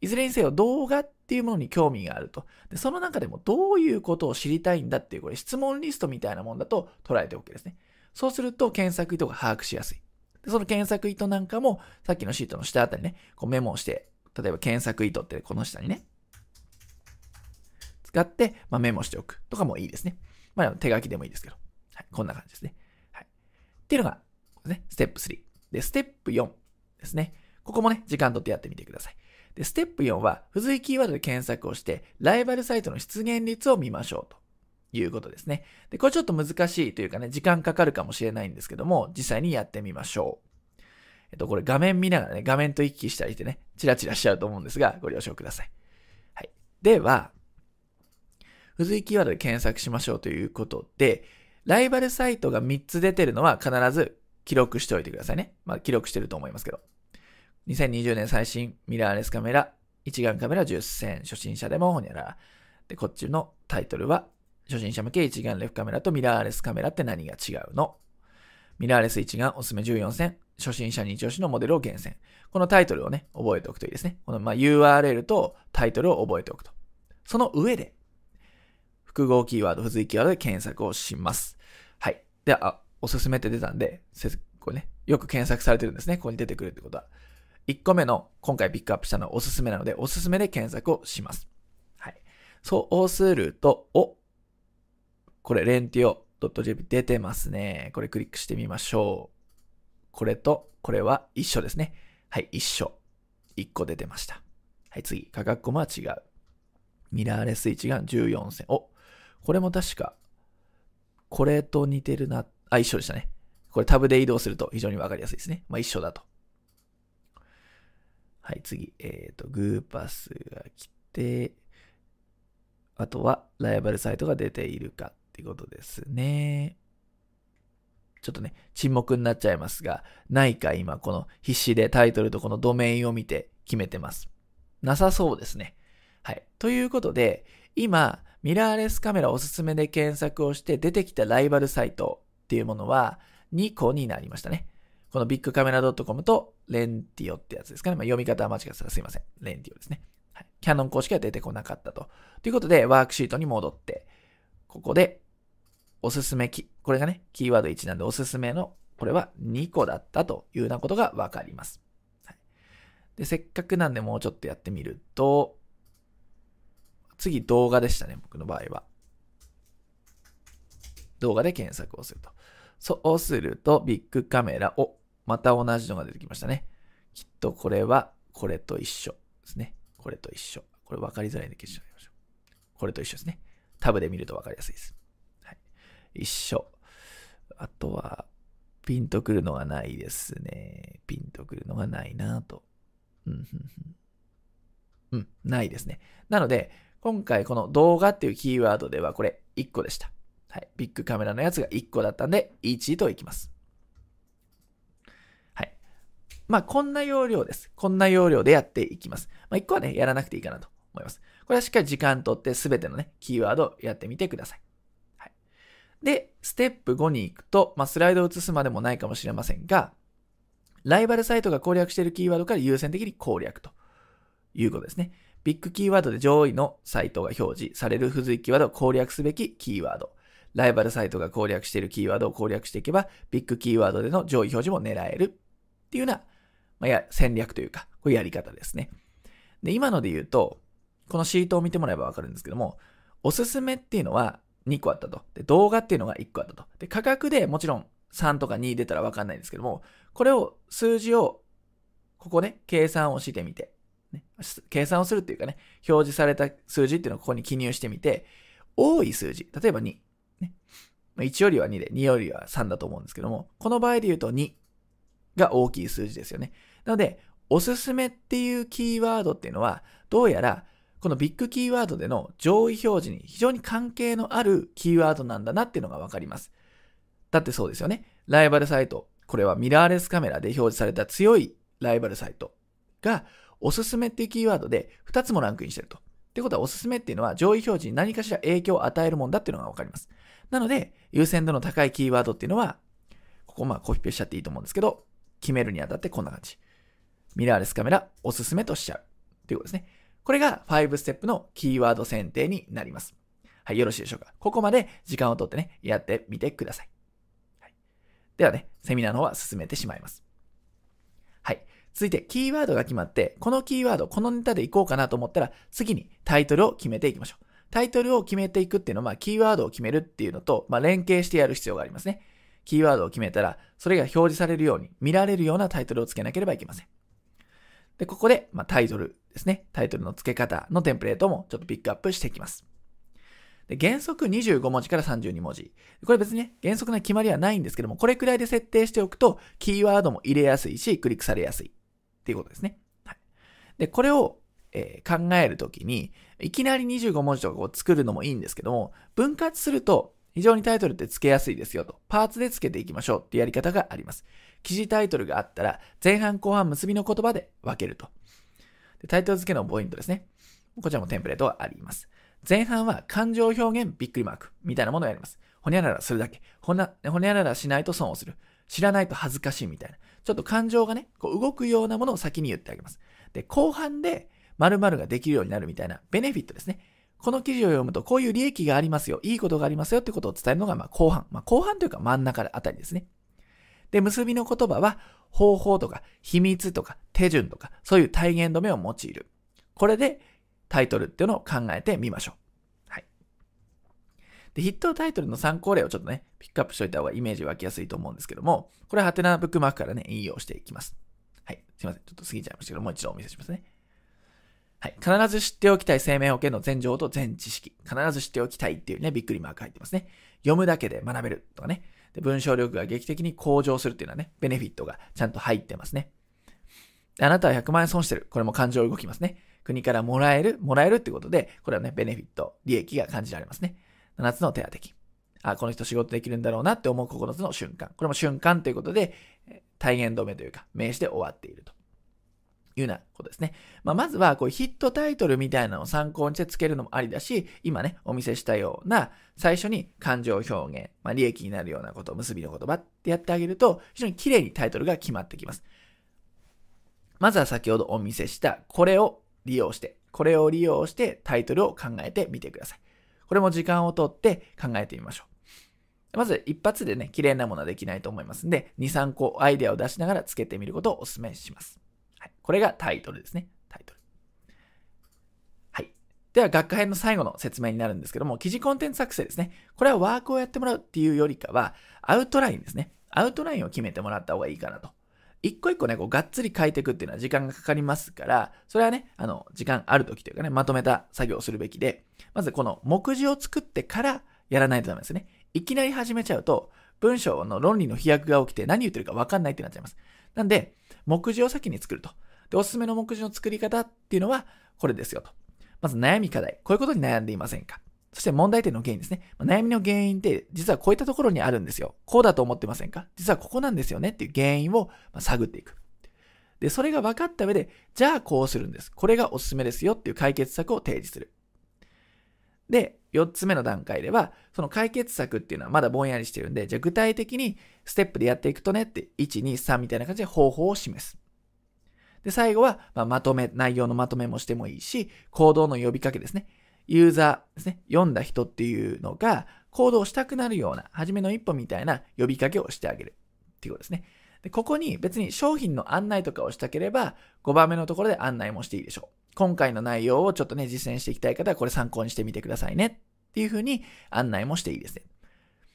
いずれにせよ動画っていうものに興味があると。で、その中でもどういうことを知りたいんだっていう、これ質問リストみたいなもんだと捉えておけですね。そうすると検索意図が把握しやすい。でその検索意図なんかも、さっきのシートの下あたりね、こうメモをして、例えば検索意図ってこの下にね、使って、まあ、メモしておくとかもいいですね。まあ、手書きでもいいですけど。はい、こんな感じですね。はい。っていうのが、ね。ステップ3。で、ステップ4ですね。ここもね、時間とってやってみてください。で、ステップ4は、付随キーワードで検索をして、ライバルサイトの出現率を見ましょうということですね。で、これちょっと難しいというかね、時間かかるかもしれないんですけども、実際にやってみましょう。えっと、これ画面見ながらね、画面と行き来したりしてね、チラチラしちゃうと思うんですが、ご了承ください。はい。では、付随キーワードで検索しましょうということで、ライバルサイトが3つ出てるのは必ず記録しておいてくださいね。まあ、記録してると思いますけど。2020年最新ミラーレスカメラ、一眼カメラ10選、初心者でもほにゃらら。で、こっちのタイトルは、初心者向け一眼レフカメラとミラーレスカメラって何が違うの？ミラーレス一眼おすすめ14選、初心者に一押しのモデルを厳選。このタイトルをね、覚えておくといいですね。このま URL とタイトルを覚えておくと。その上で、複合キーワード、付随キーワードで検索をします。はい。で、あ、おすすめって出たんで、これね、よく検索されてるんですね。ここに出てくるってことは。1個目の今回ピックアップしたのはおすすめなので、おすすめで検索をします。はい。そうすると、お、これ、レンティオ .jp 出てますね。これクリックしてみましょう。これと、これは一緒ですね。はい、一緒。1個出てました。はい、次。価格コマは違う。ミラーレス一眼14線。お、これも確か、これと似てるな。あ、一緒でしたね。これタブで移動すると非常にわかりやすいですね。まあ一緒だと。はい、次。えっ、ー、と、グーパスが来て、あとは、ライバルサイトが出ているかっていうことですね。ちょっとね、沈黙になっちゃいますが、ないか今この必死でタイトルとこのドメインを見て決めてます。なさそうですね。はい。ということで、今、ミラーレスカメラおすすめで検索をして出てきたライバルサイトっていうものは2個になりましたね。このビッグカメラ .com とレンティオってやつですかね。まあ、読み方は間違ってたらすいません。レンティオですね。はい。キャノン公式は出てこなかったと。ということで、ワークシートに戻って、ここで、おすすめキ、これがね、キーワード1なんで、おすすめの、これは2個だったというようなことがわかります。で、せっかくなんでもうちょっとやってみると、次動画でしたね、僕の場合は。動画で検索をすると。そうすると、ビッグカメラ、お、また同じのが出てきましたね。きっとこれは、これと一緒ですね。これと一緒。これ分かりづらいんで消しておきましょう。これと一緒ですね。タブで見ると分かりやすいです。一緒。あとは、ピンとくるのがないですね。ピンとくるのがないなと。うん、ないですね。なので、今回この動画っていうキーワードではこれ1個でした。はい。ビッグカメラのやつが1個だったんで、1位といきます。はい。まあ、こんな要領です。こんな要領でやっていきます。まあ、1個はね、やらなくていいかなと思います。これはしっかり時間とってすべてのね、キーワードをやってみてくださ。い。で、ステップ5に行くと、まあ、スライドを移すまでもないかもしれませんが、ライバルサイトが攻略しているキーワードから優先的に攻略ということですね。ビッグキーワードで上位のサイトが表示される付随キーワードを攻略すべきキーワード。ライバルサイトが攻略しているキーワードを攻略していけば、ビッグキーワードでの上位表示も狙えるっていうような、まあ、や戦略というか、こういうやり方ですね。で、今ので言うと、このシートを見てもらえばわかるんですけども、おすすめっていうのは2個あったと。で、動画っていうのが1個あったと。で、価格でもちろん3とか2出たらわかんないんですけども、これを、数字を、ここね、計算をしてみて、ね、計算をするっていうかね、表示された数字っていうのをここに記入してみて、多い数字、例えば2、ね。1よりは2で、2よりは3だと思うんですけども、この場合で言うと2が大きい数字ですよね。なので、おすすめっていうキーワードっていうのは、どうやら、このビッグキーワードでの上位表示に非常に関係のあるキーワードなんだなっていうのがわかります。だってそうですよね。ライバルサイト。これはミラーレスカメラで表示された強いライバルサイトが、おすすめっていうキーワードで2つもランクインしてると。ってことは、おすすめっていうのは上位表示に何かしら影響を与えるもんだっていうのがわかります。なので、優先度の高いキーワードっていうのは、ここまあコピペしちゃっていいと思うんですけど、決めるにあたってこんな感じ。ミラーレスカメラおすすめとしちゃう。ということですね。これが5ステップのキーワード選定になります。はい、よろしいでしょうか？ここまで時間をとってね、やってみてください。はい、ではね、セミナーの方は進めてしまいます。はい。続いて、キーワードが決まって、このキーワード、このネタでいこうかなと思ったら、次にタイトルを決めていきましょう。タイトルを決めていくっていうのは、まあ、キーワードを決めるっていうのと、まあ、連携してやる必要がありますね。キーワードを決めたら、それが表示されるように、見られるようなタイトルを付けなければいけません。で、ここで、まあ、タイトルですね。タイトルの付け方のテンプレートもちょっとピックアップしていきます。で原則25文字から32文字。これ別にね、原則な決まりはないんですけども、これくらいで設定しておくと、キーワードも入れやすいし、クリックされやすいっていうことですね。はい、で、これを、えー、考えるときに、いきなり25文字とかを作るのもいいんですけども、分割すると、非常にタイトルって付けやすいですよと。パーツで付けていきましょうってやり方があります。記事タイトルがあったら、前半後半結びの言葉で分けると。でタイトル付けのポイントですね。こちらもテンプレートはあります。前半は感情表現びっくりマークみたいなものをやります。ほにゃららするだけ。ほな、ほにゃららしないと損をする。知らないと恥ずかしいみたいな。ちょっと感情がね、こう動くようなものを先に言ってあげます。で、後半で〇〇ができるようになるみたいなベネフィットですね。この記事を読むとこういう利益がありますよ。いいことがありますよってことを伝えるのがまあ後半。まあ後半というか真ん中あたりですね。で、結びの言葉は方法とか秘密とか手順とかそういう体現止めを用いる。これでタイトルっていうのを考えてみましょう。はい。で、ヒットタイトルの参考例をちょっとね、ピックアップしておいた方がイメージ湧きやすいと思うんですけども、これはハテナブックマークからね、引用していきます。はい。すいません。ちょっと過ぎちゃいましたけど、もう一度お見せしますね。はい。必ず知っておきたい生命保険の全情と全知識。必ず知っておきたいっていうね、びっくりマーク入ってますね。読むだけで学べるとかね。で文章力が劇的に向上するっていうのはね、ベネフィットがちゃんと入ってますね。あなたは100万円損してる。これも感情動きますね。国からもらえる、もらえるってことで、これはね、ベネフィット、利益が感じられますね。7つの手当て。あ、この人仕事できるんだろうなって思う9つの瞬間。これも瞬間ということで、体現止めというか、名詞で終わっていると。いうようなことですね。まあ、まずは、こう、ヒットタイトルみたいなのを参考にして付けるのもありだし、今ね、お見せしたような、最初に感情表現、まあ、利益になるようなこと、結びの言葉ってやってあげると、非常に綺麗にタイトルが決まってきます。まずは先ほどお見せした、これを利用して、これを利用してタイトルを考えてみてください。これも時間をとって考えてみましょう。まず一発でね、綺麗なものはできないと思いますんで、2、3個アイデアを出しながらつけてみることをお勧めします。い。これがタイトルですね。タイトル。はい。では、学科編の最後の説明になるんですけども、記事コンテンツ作成ですね。これはワークをやってもらうっていうよりかは、アウトラインですね。アウトラインを決めてもらった方がいいかなと。一個一個ね、こう、がっつり書いていくっていうのは時間がかかりますから、それはね、あの、時間ある時というかね、まとめた作業をするべきで、まずこの目次を作ってからやらないとダメですね。いきなり始めちゃうと、文章の論理の飛躍が起きて何言ってるかわかんないってなっちゃいます。なんで、目次を先に作ると。で、おすすめの目次の作り方っていうのは、これですよと。まず悩み課題。こういうことに悩んでいませんかそして問題点の原因ですね。悩みの原因って実はこういったところにあるんですよ。こうだと思ってませんか実はここなんですよねっていう原因を探っていく。で、それが分かった上で、じゃあこうするんです。これがおすすめですよっていう解決策を提示する。で、4つ目の段階では、その解決策っていうのはまだぼんやりしてるんで、じゃあ具体的にステップでやっていくとねって、1、2、3みたいな感じで方法を示す。で、最後は、まあ、まとめ、内容のまとめもしてもいいし、行動の呼びかけですね。ユーザーですね、読んだ人っていうのが行動したくなるような、初めの一歩みたいな呼びかけをしてあげるっていうことですね。で、ここに別に商品の案内とかをしたければ、5番目のところで案内もしていいでしょう。今回の内容をちょっとね、実践していきたい方はこれ参考にしてみてくださいねっていうふうに案内もしていいですね。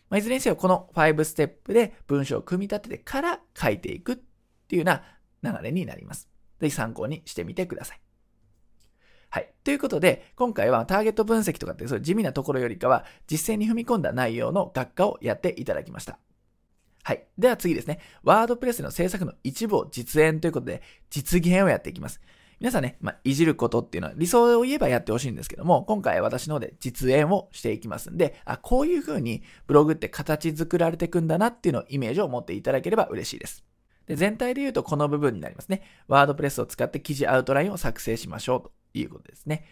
まあ、いずれにせよ、この5ステップで文章を組み立ててから書いていくっていうような流れになります。ぜひ参考にしてみてください。はい。ということで、今回はターゲット分析とかってそういう地味なところよりかは、実践に踏み込んだ内容の学科をやっていただきました。はい。では次ですね。ワードプレスの制作の一部を実演ということで、実現をやっていきます。皆さんね、まあ、いじることっていうのは理想を言えばやってほしいんですけども、今回私ので実演をしていきますんで、あ、こういう風にブログって形作られていくんだなっていうのをイメージを持っていただければ嬉しいです。で全体で言うとこの部分になりますね。ワードプレスを使って記事アウトラインを作成しましょうということですね。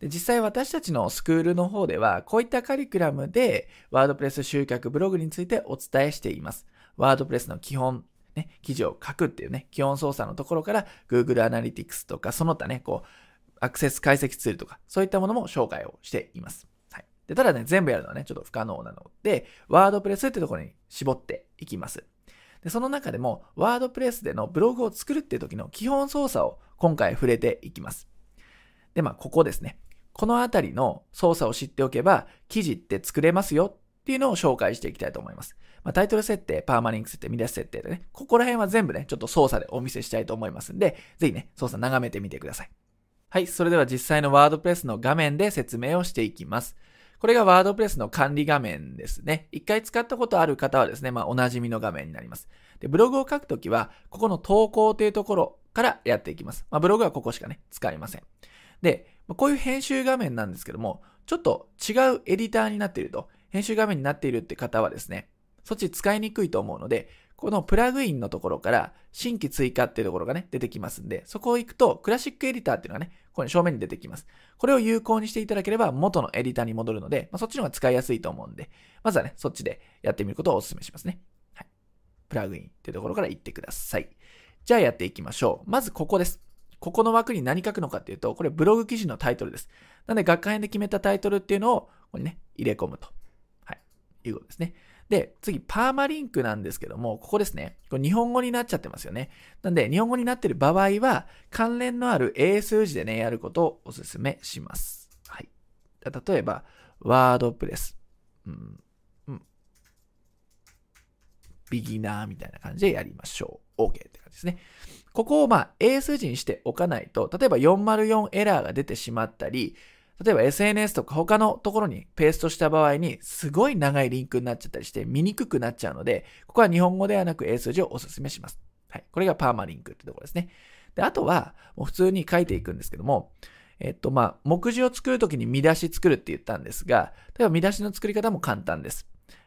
で実際私たちのスクールの方では、こういったカリキュラムで、ワードプレス集客ブログについてお伝えしています。ワードプレスの基本、ね、記事を書くっていうね、基本操作のところから、Google Analytics とか、その他ね、こう、アクセス解析ツールとか、そういったものも紹介をしています。はい。で、ただね、全部やるのはね、ちょっと不可能なので、ワードプレスってところに絞っていきます。で、その中でも、ワードプレスでのブログを作るっていう時の基本操作を今回触れていきます。で、まあ、ここですね。このあたりの操作を知っておけば、記事って作れますよっていうのを紹介していきたいと思います。まあ、タイトル設定、パーマリンク設定、見出し設定でね、ここら辺は全部ね、ちょっと操作でお見せしたいと思いますんで、ぜひね、操作眺めてみてください。はい、それでは実際のワードプレスの画面で説明をしていきます。これがワードプレスの管理画面ですね。一回使ったことある方はですね、まあお馴染みの画面になります。で、ブログを書くときは、ここの投稿というところからやっていきます。まあブログはここしかね、使いません。で、こういう編集画面なんですけども、ちょっと違うエディターになっていると、編集画面になっているって方はですね、そっち使いにくいと思うので、このプラグインのところから新規追加っていうところがね、出てきますんで、そこを行くとクラシックエディターっていうのがね、ここに正面に出てきます。これを有効にしていただければ元のエディターに戻るので、まあ、そっちの方が使いやすいと思うんで、まずはね、そっちでやってみることをお勧めしますね。はい。プラグインっていうところから行ってください。じゃあやっていきましょう。まずここです。ここの枠に何書くのかっていうと、これブログ記事のタイトルです。なので、学会で決めたタイトルっていうのを、ここにね、入れ込むと。はい。いうことですね。で、次、パーマリンクなんですけども、ここですね。これ日本語になっちゃってますよね。なんで、日本語になってる場合は、関連のある英数字でね、やることをお勧めします。はい。例えば、ワードプレス。うん。うん。ビギナーみたいな感じでやりましょう。OK って感じですね。ここをまあ英数字にしておかないと、例えば404エラーが出てしまったり、例えば SNS とか他のところにペーストした場合にすごい長いリンクになっちゃったりして見にくくなっちゃうので、ここは日本語ではなく英数字をお勧めします。はい。これがパーマリンクってところですね。で、あとはもう普通に書いていくんですけども、えっとまあ、目次を作るときに見出し作るって言ったんですが、例えば見出しの作り方も簡単です。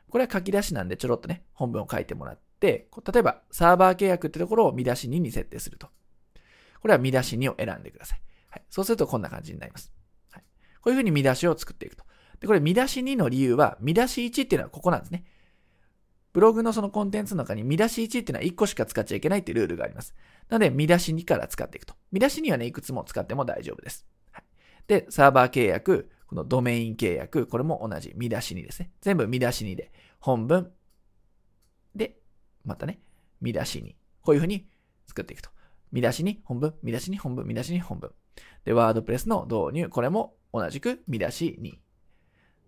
これは書き出しなんでちょろっとね、本文を書いてもらって、例えばサーバー契約ってところを見出し2に設定すると。これは見出し2を選んでください。はい。そうするとこんな感じになります。こういうふうに見出しを作っていくと。で、これ見出し2の理由は、見出し1っていうのはここなんですね。ブログのそのコンテンツの中に見出し1っていうのは1個しか使っちゃいけないっていうルールがあります。なので、見出し2から使っていくと。見出し2はね、いくつも使っても大丈夫です。はい、で、サーバー契約、このドメイン契約、これも同じ見出し2ですね。全部見出し2で、本文、で、またね、見出し2。こういうふうに作っていくと。見出しに本文、見出しに本文、見出しに本文。で、ワードプレスの導入、これも同じく見出し2。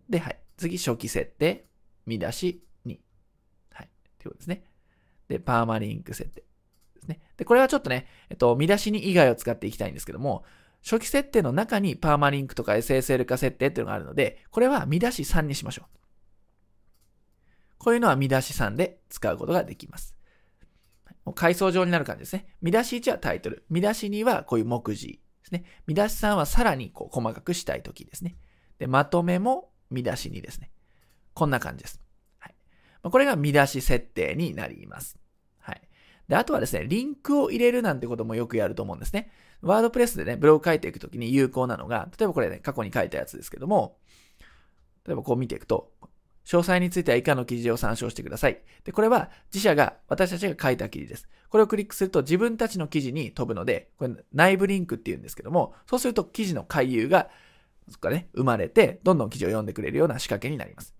で、はい。次、初期設定、見出し2。はい。ということですね。で、パーマリンク設定ですね。で、これはちょっとね、えっと、見出し2以外を使っていきたいんですけども、初期設定の中にパーマリンクとか SSL 化設定っていうのがあるので、これは見出し3にしましょう。こういうのは見出し3で使うことができます。もう階層状になる感じですね。見出し1はタイトル。見出し2はこういう目次。ですね。見出し3はさらにこう細かくしたいときですね。で、まとめも見出し2ですね。こんな感じです。はい。これが見出し設定になります。はい。で、あとはですね、リンクを入れるなんてこともよくやると思うんですね。ワードプレスでね、ブログ書いていくときに有効なのが、例えばこれね、過去に書いたやつですけども、例えばこう見ていくと、詳細については以下の記事を参照してください。で、これは自社が、私たちが書いた記事です。これをクリックすると自分たちの記事に飛ぶので、これ内部リンクって言うんですけども、そうすると記事の回遊が、そっかね、生まれて、どんどん記事を読んでくれるような仕掛けになります。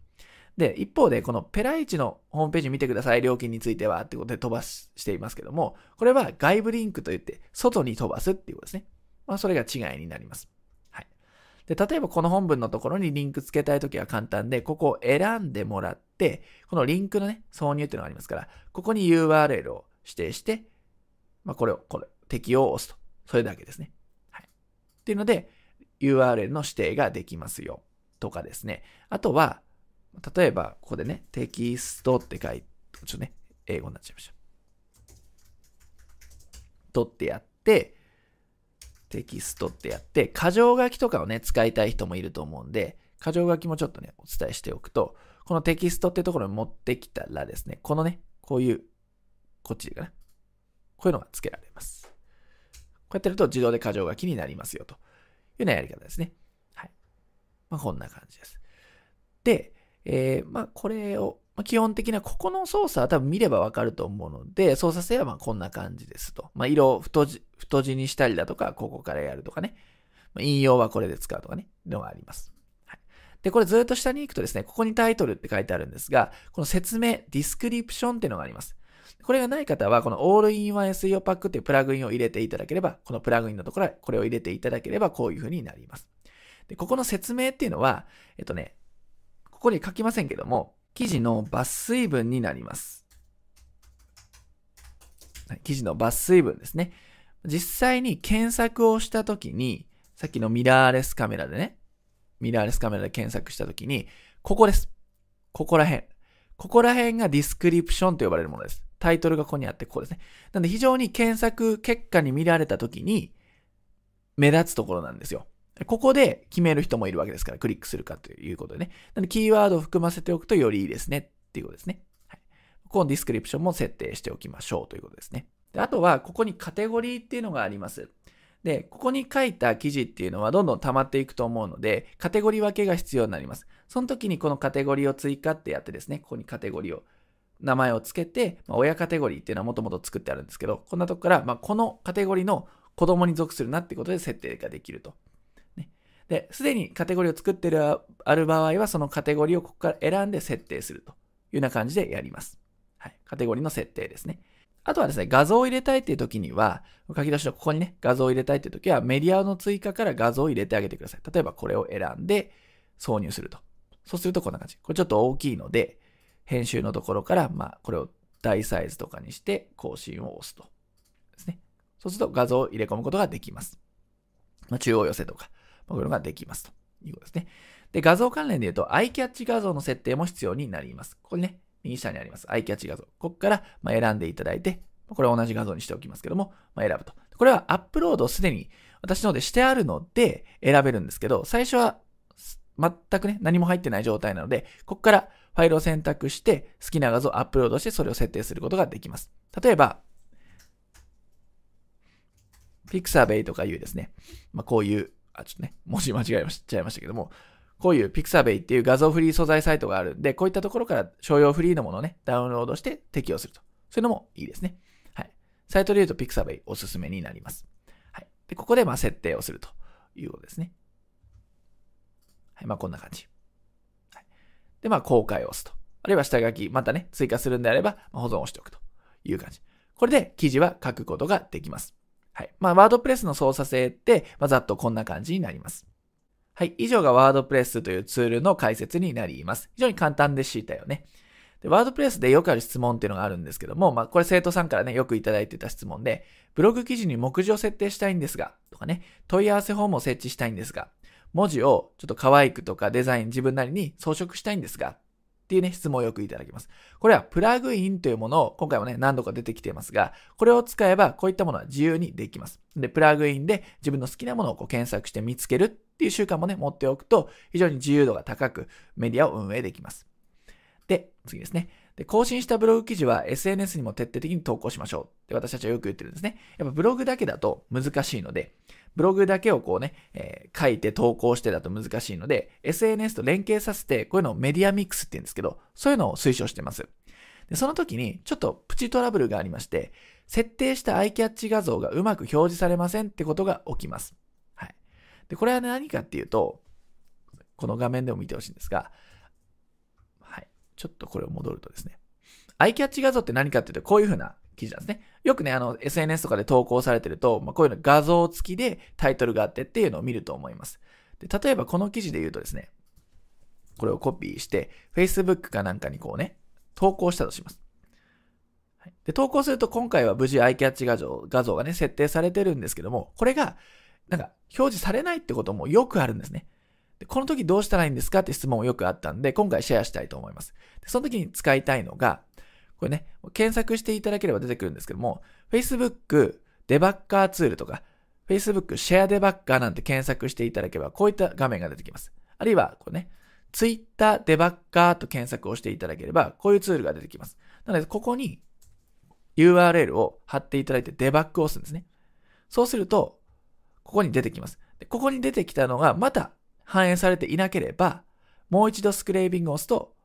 で、一方で、このペライチのホームページ見てください、料金については、ってことで飛ばしていますけども、これは外部リンクといって、外に飛ばすっていうことですね。まあ、それが違いになります。で、例えばこの本文のところにリンク付けたいときは簡単で、ここを選んでもらって、このリンクのね、挿入っていうのがありますから、ここに URL を指定して、まあ、これを、これ、適用を押すと。それだけですね。はい。っていうので、URL の指定ができますよ。とかですね。あとは、例えば、ここでね、テキストって書いて、ちょっとね、英語になっちゃいました。取ってやって、テキストってやって、箇条書きとかをね、使いたい人もいると思うんで、箇条書きもちょっとね、お伝えしておくと、このテキストってところに持ってきたらですね、このね、こういう、こっちかな。こういうのが付けられます。こうやってると自動で箇条書きになりますよというようなやり方ですね。はい。まあ、こんな感じです。で、えー、まあ、これを、ま、基本的なここの操作は多分見ればわかると思うので、操作性はまあこんな感じですと。まあ、色を太字、太字にしたりだとか、ここからやるとかね。まあ、引用はこれで使うとかね、のがあります。はい。で、これずっと下に行くとですね、ここにタイトルって書いてあるんですが、この説明、 description っていうのがあります。これがない方は、この All-in-One SEO パックっていうプラグインを入れていただければ、このプラグインのところへこれを入れていただければ、こういう風になります。で、ここの説明っていうのは、えっとね、ここに書きませんけども、記事の抜粋文になります。記事の抜粋文ですね。実際に検索をしたときに、さっきのミラーレスカメラでね、ミラーレスカメラで検索したときに、ここです。ここら辺。ここら辺がディスクリプションと呼ばれるものです。タイトルがここにあって、ここですね。なので非常に検索結果に見られたときに、目立つところなんですよ。ここで決める人もいるわけですから、クリックするかということでね。なので、キーワードを含ませておくとよりいいですねっていうことですね。はい、このディスクリプションも設定しておきましょうということですね。であとは、ここにカテゴリーっていうのがあります。で、ここに書いた記事っていうのはどんどん溜まっていくと思うので、カテゴリー分けが必要になります。その時にこのカテゴリーを追加ってやってですね、ここにカテゴリーを、名前を付けて、まあ、親カテゴリーっていうのはもともと作ってあるんですけど、こんなとこから、まあ、このカテゴリーの子供に属するなってことで設定ができると。で、すでにカテゴリーを作ってるある場合は、そのカテゴリーをここから選んで設定するというような感じでやります。はい。カテゴリーの設定ですね。あとはですね、画像を入れたいっていう時には、書き出しのここにね、画像を入れたいっていう時は、メディアの追加から画像を入れてあげてください。例えばこれを選んで挿入すると。そうするとこんな感じ。これちょっと大きいので、編集のところから、まあ、これを大サイズとかにして更新を押すと。ですね。そうすると画像を入れ込むことができます。まあ、中央寄せとか、こういうのができますということですね。で、画像関連で言うと、アイキャッチ画像の設定も必要になります。ここにね、右下にあります。アイキャッチ画像。ここからま選んでいただいて、これは同じ画像にしておきますけども、ま、選ぶと。これはアップロードをすでに私の方でしてあるので選べるんですけど、最初は全くね、何も入ってない状態なので、ここからファイルを選択して好きな画像をアップロードしてそれを設定することができます。例えば、ピクサーベイとかいうですね、まあ、こういう、あ、ちょっとね、文字間違えちゃいましたけども、こういう Pixabay っていう画像フリー素材サイトがあるんで、こういったところから商用フリーのものをね、ダウンロードして適用すると。そういうのもいいですね。はい。サイトで言うと Pixabay おすすめになります。はい。で、ここでまあ設定をするということですね。はい。まあこんな感じ。はい。で、まあ公開を押すと。あるいは下書き、またね、追加するんであればま、保存をしておくという感じ。これで記事は書くことができます。はい。まあ、ワードプレスの操作性って、まあ、ざっとこんな感じになります。はい。以上がワードプレスというツールの解説になります。非常に簡単でしたよね。で、ワードプレスでよくある質問っていうのがあるんですけども、まあ、これ生徒さんからね、よくいただいてた質問で、ブログ記事に目次を設定したいんですが、とかね、問い合わせフォームを設置したいんですが、文字をちょっと可愛くとかデザイン自分なりに装飾したいんですが、っていうね、質問をよくいただきます。これはプラグインというものを今回もね、何度か出てきていますが、これを使えばこういったものは自由にできます。で、プラグインで自分の好きなものをこう検索して見つけるっていう習慣もね、持っておくと非常に自由度が高くメディアを運営できます。で、次ですね。で、更新したブログ記事は SNS にも徹底的に投稿しましょうって私たちはよく言ってるんですね。やっぱブログだけだと難しいので、ブログだけをこうね、えー、書いて投稿してだと難しいので、SNS と連携させて、こういうのをメディアミックスって言うんですけど、そういうのを推奨してます。で、その時にちょっとプチトラブルがありまして、設定したアイキャッチ画像がうまく表示されませんってことが起きます。はい。で、これは何かっていうと、この画面でも見てほしいんですが、ちょっとこれを戻るとですね。アイキャッチ画像って何かっていうと、こういう風な記事なんですね。よくね、あの、SNS とかで投稿されてると、まあ、こういうの画像付きでタイトルがあってっていうのを見ると思います。で、例えばこの記事で言うとですね、これをコピーして、Facebook かなんかにこうね、投稿したとします。で、投稿すると今回は無事アイキャッチ画像、画像がね、設定されてるんですけども、これが、なんか、表示されないってこともよくあるんですね。で、この時どうしたらいいんですかって質問もよくあったんで、今回シェアしたいと思います。でその時に使いたいのが、これね、検索していただければ出てくるんですけども、Facebook デバッカーツールとか、Facebook シェアデバッカーなんて検索していただければ、こういった画面が出てきます。あるいは、これね、Twitter デバッカーと検索をしていただければ、こういうツールが出てきます。なので、ここに URL を貼っていただいてデバッグを押すんですね。そうすると、ここに出てきます。でここに出てきたのがまた反映されていなければ、もう一度スクレービングを押すと、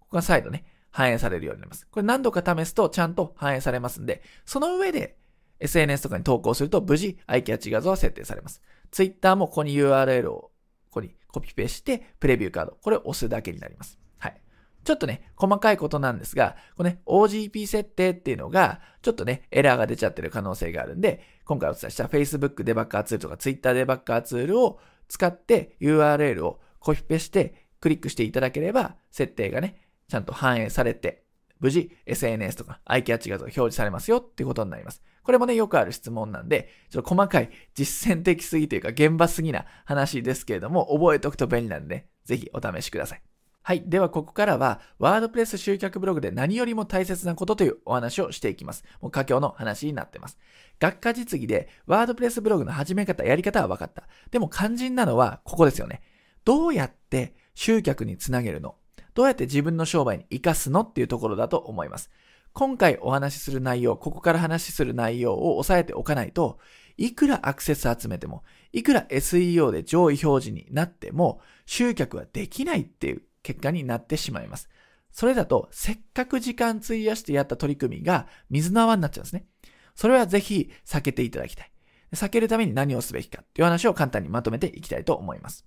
ここが再度ね、反映されるようになります。これ何度か試すとちゃんと反映されますんで、その上で SNS とかに投稿すると無事アイキャッチ画像は設定されます。Twitter もここに URL をここにコピペしてプレビューカード、これを押すだけになります。はい。ちょっとね、細かいことなんですが、このね、OGP 設定っていうのが、ちょっとね、エラーが出ちゃってる可能性があるんで、今回お伝えした Facebook デバッカーツールとか Twitter デバッカーツールを使って URL をコピペしてクリックしていただければ、設定がね、ちゃんと反映されて、無事 SNS とかアイキャッチ画像が表示されますよっていうことになります。これもね、よくある質問なんで、ちょっと細かい実践的すぎというか現場すぎな話ですけれども、覚えておくと便利なんで、ね、ぜひお試しください。はい。では、ここからは、ワードプレス集客ブログで何よりも大切なことというお話をしていきます。もう佳境の話になってます。学科実技で、ワードプレスブログの始め方、やり方は分かった。でも肝心なのは、ここですよね。どうやって集客につなげるの？どうやって自分の商売に活かすのっていうところだと思います。今回お話しする内容、ここから話しする内容を押さえておかないと、いくらアクセス集めても、いくら SEO で上位表示になっても、集客はできないっていう結果になってしまいます。それだと、せっかく時間費やしてやった取り組みが水の泡になっちゃうんですね。それはぜひ避けていただきたい。避けるために何をすべきかっていう話を簡単にまとめていきたいと思います。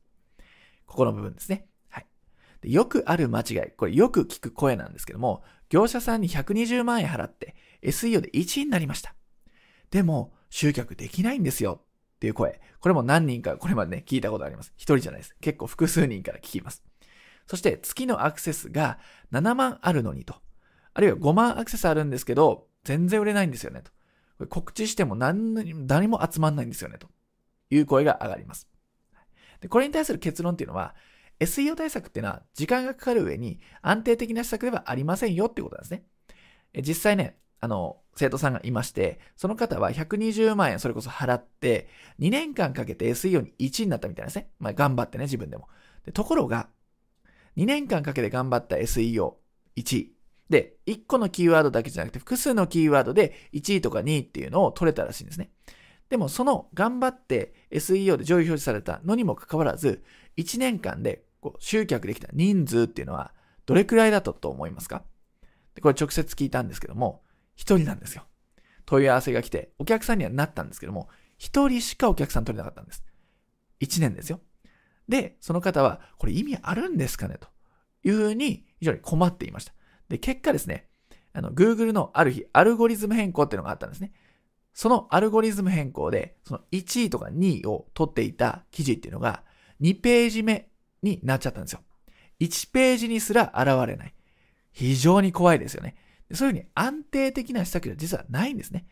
ここの部分ですね。はい。でよくある間違い、これよく聞く声なんですけども、業者さんに120万円払って SEO で1位になりました。でも、集客できないんですよっていう声。これも何人かこれまでね、聞いたことあります。一人じゃないです。結構複数人から聞きます。そして月のアクセスが7万あるのにと。あるいは5万アクセスあるんですけど、全然売れないんですよねと。これ告知しても何誰も集まんないんですよねという声が上がります。でこれに対する結論っていうのは、SEO 対策っていうのは時間がかかる上に安定的な施策ではありませんよっていうことなんですね。実際ね、あの、生徒さんがいまして、その方は120万円それこそ払って、2年間かけて SEO に1位になったみたいですね。まあ、頑張ってね、自分でも。でところが、2年間かけて頑張った SEO1 位。で、1個のキーワードだけじゃなくて複数のキーワードで1位とか2位っていうのを取れたらしいんですね。でもその頑張って SEO で上位表示されたのにもかかわらず、1年間でこう集客できた人数っていうのはどれくらいだったと思いますか？でこれ直接聞いたんですけども、1人なんですよ。問い合わせが来て、お客さんにはなったんですけども、1人しかお客さん取れなかったんです。1年ですよ。で、その方は、これ意味あるんですかね？というふうに非常に困っていました。で、結果ですね、あの、Google のある日、アルゴリズム変更っていうのがあったんですね。そのアルゴリズム変更で、その1位とか2位を取っていた記事っていうのが、2ページ目になっちゃったんですよ。1ページにすら現れない。非常に怖いですよね。そういうふうに安定的な施策では実はないんですね。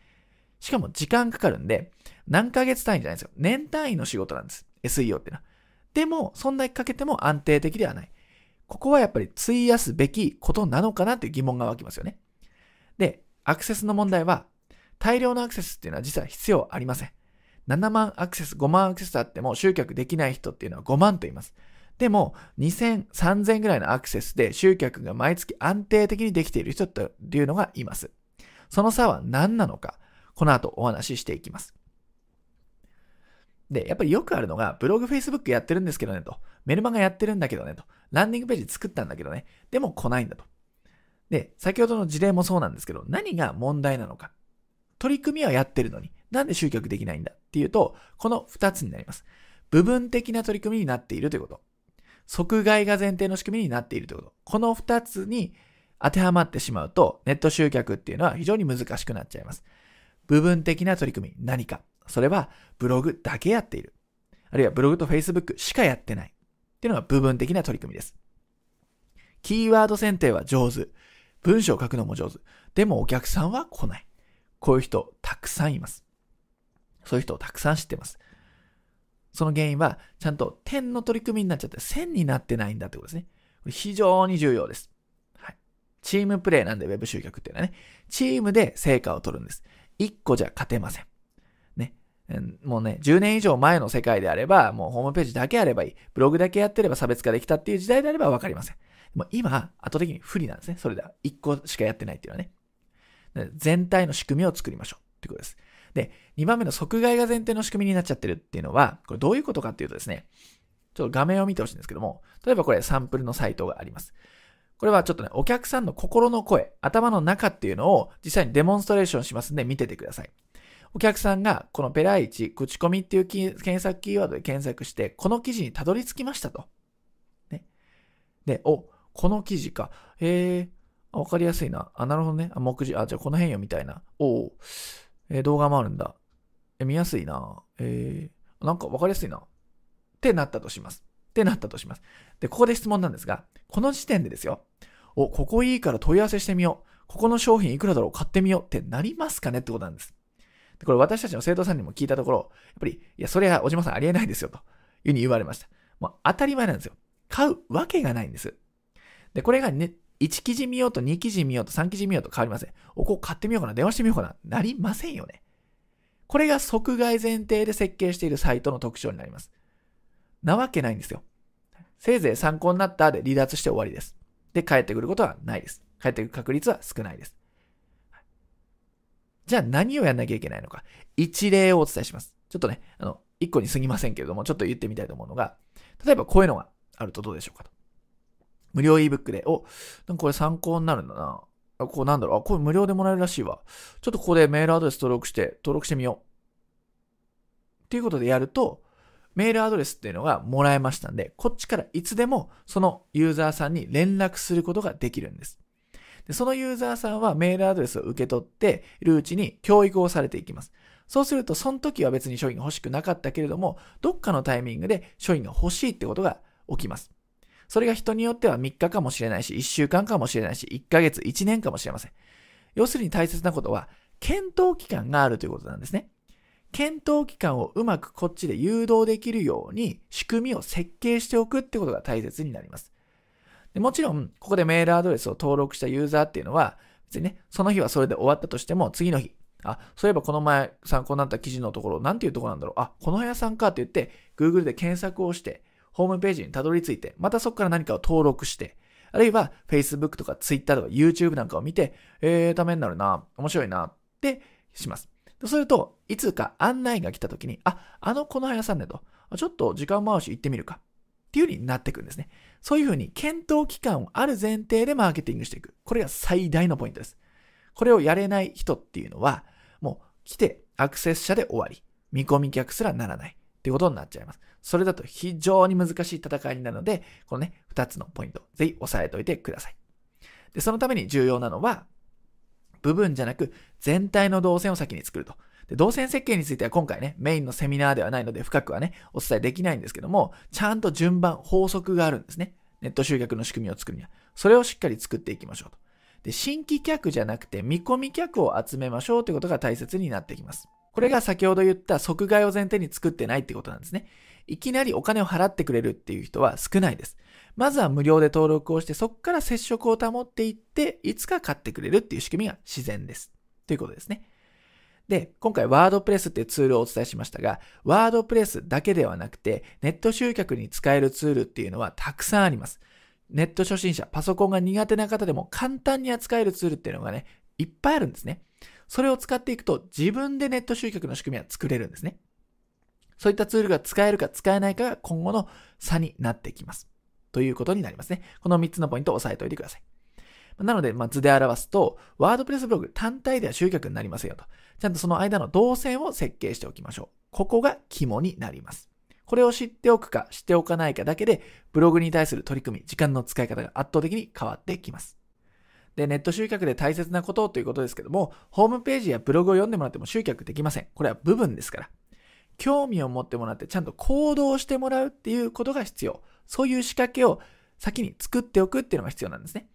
しかも時間かかるんで、何ヶ月単位じゃないんですよ。年単位の仕事なんです。SEO ってのは。でも、そんなにかけても安定的ではない。ここはやっぱり費やすべきことなのかなっていう疑問が湧きますよね。で、アクセスの問題は、大量のアクセスっていうのは実は必要ありません。7万アクセス、5万アクセスあっても集客できない人っていうのは5万と言います。でも、2000、3000ぐらいのアクセスで集客が毎月安定的にできている人っていうのがいます。その差は何なのか、この後お話ししていきます。で、やっぱりよくあるのが、ブログ、フェイスブックやってるんですけどねと。メルマガやってるんだけどねと。ランディングページ作ったんだけどね。でも来ないんだと。で、先ほどの事例もそうなんですけど、何が問題なのか。取り組みはやってるのに、なんで集客できないんだっていうと、この2つになります。部分的な取り組みになっているということ。即買いが前提の仕組みになっているということ。この2つに当てはまってしまうと、ネット集客っていうのは非常に難しくなっちゃいます。部分的な取り組み、何か。それはブログだけやっている。あるいはブログと Facebook しかやってない。っていうのが部分的な取り組みです。キーワード選定は上手。文章を書くのも上手。でもお客さんは来ない。こういう人たくさんいます。そういう人をたくさん知ってます。その原因は、ちゃんと点の取り組みになっちゃって線になってないんだってことですね。これ非常に重要です。はい。チームプレイなんで Web 集客っていうのはね、チームで成果を取るんです。一個じゃ勝てません。もうね、10年以上前の世界であれば、もうホームページだけあればいい。ブログだけやってれば差別化できたっていう時代であればわかりません。もう今、圧倒的に不利なんですね。それでは。1個しかやってないっていうのはね。全体の仕組みを作りましょうってことです。で、2番目の即買いが前提の仕組みになっちゃってるっていうのは、これどういうことかっていうとですね、ちょっと画面を見てほしいんですけども、例えばこれサンプルのサイトがあります。これはちょっとね、お客さんの心の声、頭の中っていうのを実際にデモンストレーションしますんで見ててください。お客さんがこのペライチ、口コミっていう検索キーワードで検索して、この記事にたどり着きましたと。ね。で、お、この記事か。えー、わかりやすいな。あ、なるほどね。あ、目次、あ、じゃあこの辺よみたいな。おえー、動画もあるんだ。え、見やすいな。えー、なんかわかりやすいな。ってなったとします。ってなったとします。で、ここで質問なんですが、この時点でですよ。お、ここいいから問い合わせしてみよう。ここの商品いくらだろう？買ってみようってなりますかね？ってことなんです。でこれ私たちの生徒さんにも聞いたところ、やっぱり、いや、それは小島さんありえないですよ、というふうに言われました。もう当たり前なんですよ。買うわけがないんです。で、これがね、1記事見ようと2記事見ようと3記事見ようと変わりません。お、こ買ってみようかな、電話してみようかな、なりませんよね。これが即買い前提で設計しているサイトの特徴になります。なわけないんですよ。せいぜい参考になったで離脱して終わりです。で、帰ってくることはないです。帰ってくる確率は少ないです。じゃあ何をやんなきゃいけないのか。一例をお伝えします。ちょっとね、あの、一個に過ぎませんけれども、ちょっと言ってみたいと思うのが、例えばこういうのがあるとどうでしょうかと。無料 ebook で、お、なんかこれ参考になるんだな。あ、こうなんだろう。あ、これ無料でもらえるらしいわ。ちょっとここでメールアドレス登録して、登録してみよう。っていうことでやると、メールアドレスっていうのがもらえましたんで、こっちからいつでもそのユーザーさんに連絡することができるんです。でそのユーザーさんはメールアドレスを受け取っているうちに教育をされていきます。そうすると、その時は別に商品が欲しくなかったけれども、どっかのタイミングで商品が欲しいってことが起きます。それが人によっては3日かもしれないし、1週間かもしれないし、1ヶ月、1年かもしれません。要するに大切なことは、検討期間があるということなんですね。検討期間をうまくこっちで誘導できるように仕組みを設計しておくってことが大切になります。でもちろん、ここでメールアドレスを登録したユーザーっていうのは、別にね、その日はそれで終わったとしても、次の日、あ、そういえばこの前参考になった記事のところ、なんていうところなんだろう？あ、この部屋さんかって言って、Google で検索をして、ホームページにたどり着いて、またそこから何かを登録して、あるいは Facebook とか Twitter とか YouTube なんかを見て、えー、ためになるな、面白いなってします。そうすると、いつか案内が来た時に、あ、あのこの屋さんねと、ちょっと時間回し行ってみるか。っていう風になってくんですね。そういう風に検討期間をある前提でマーケティングしていく。これが最大のポイントです。これをやれない人っていうのは、もう来てアクセス者で終わり。見込み客すらならない。っていうことになっちゃいます。それだと非常に難しい戦いになるので、このね、二つのポイント、ぜひ押さえておいてください。で、そのために重要なのは、部分じゃなく全体の動線を先に作ると。で動線設計については今回ね、メインのセミナーではないので深くはね、お伝えできないんですけども、ちゃんと順番、法則があるんですね。ネット集客の仕組みを作るには。それをしっかり作っていきましょうと。で、新規客じゃなくて見込み客を集めましょうということが大切になってきます。これが先ほど言った即買いを前提に作ってないってことなんですね。いきなりお金を払ってくれるっていう人は少ないです。まずは無料で登録をして、そこから接触を保っていって、いつか買ってくれるっていう仕組みが自然です。ということですね。で、今回ワードプレスっていうツールをお伝えしましたが、ワードプレスだけではなくて、ネット集客に使えるツールっていうのはたくさんあります。ネット初心者、パソコンが苦手な方でも簡単に扱えるツールっていうのがね、いっぱいあるんですね。それを使っていくと自分でネット集客の仕組みは作れるんですね。そういったツールが使えるか使えないかが今後の差になってきます。ということになりますね。この3つのポイントを押さえておいてください。なので、まあ、図で表すと、ワードプレスブログ単体では集客になりませんよと。ちゃんとその間の動線を設計しておきましょう。ここが肝になります。これを知っておくか、知っておかないかだけで、ブログに対する取り組み、時間の使い方が圧倒的に変わってきます。で、ネット集客で大切なことということですけども、ホームページやブログを読んでもらっても集客できません。これは部分ですから。興味を持ってもらってちゃんと行動してもらうっていうことが必要。そういう仕掛けを先に作っておくっていうのが必要なんですね。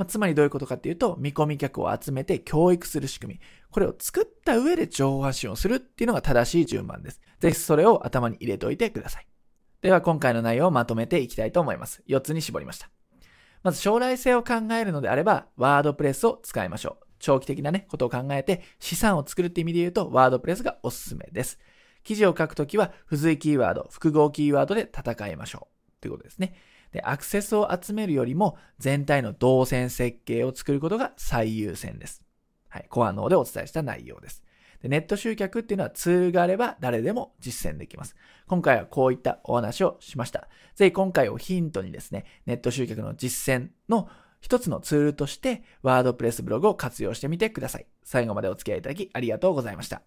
まあ、つまりどういうことかっていうと、見込み客を集めて教育する仕組み。これを作った上で情報発信をするっていうのが正しい順番です。ぜひそれを頭に入れておいてください。では今回の内容をまとめていきたいと思います。4つに絞りました。まず将来性を考えるのであれば、ワードプレスを使いましょう。長期的なね、ことを考えて資産を作るって意味で言うと、ワードプレスがおすすめです。記事を書くときは、付随キーワード、複合キーワードで戦いましょう。ということですね。で、アクセスを集めるよりも全体の動線設計を作ることが最優先です。はい。コア脳でお伝えした内容です。でネット集客っていうのはツールがあれば誰でも実践できます。今回はこういったお話をしました。ぜひ今回をヒントにですね、ネット集客の実践の一つのツールとしてワードプレスブログを活用してみてください。最後までお付き合いいただきありがとうございました。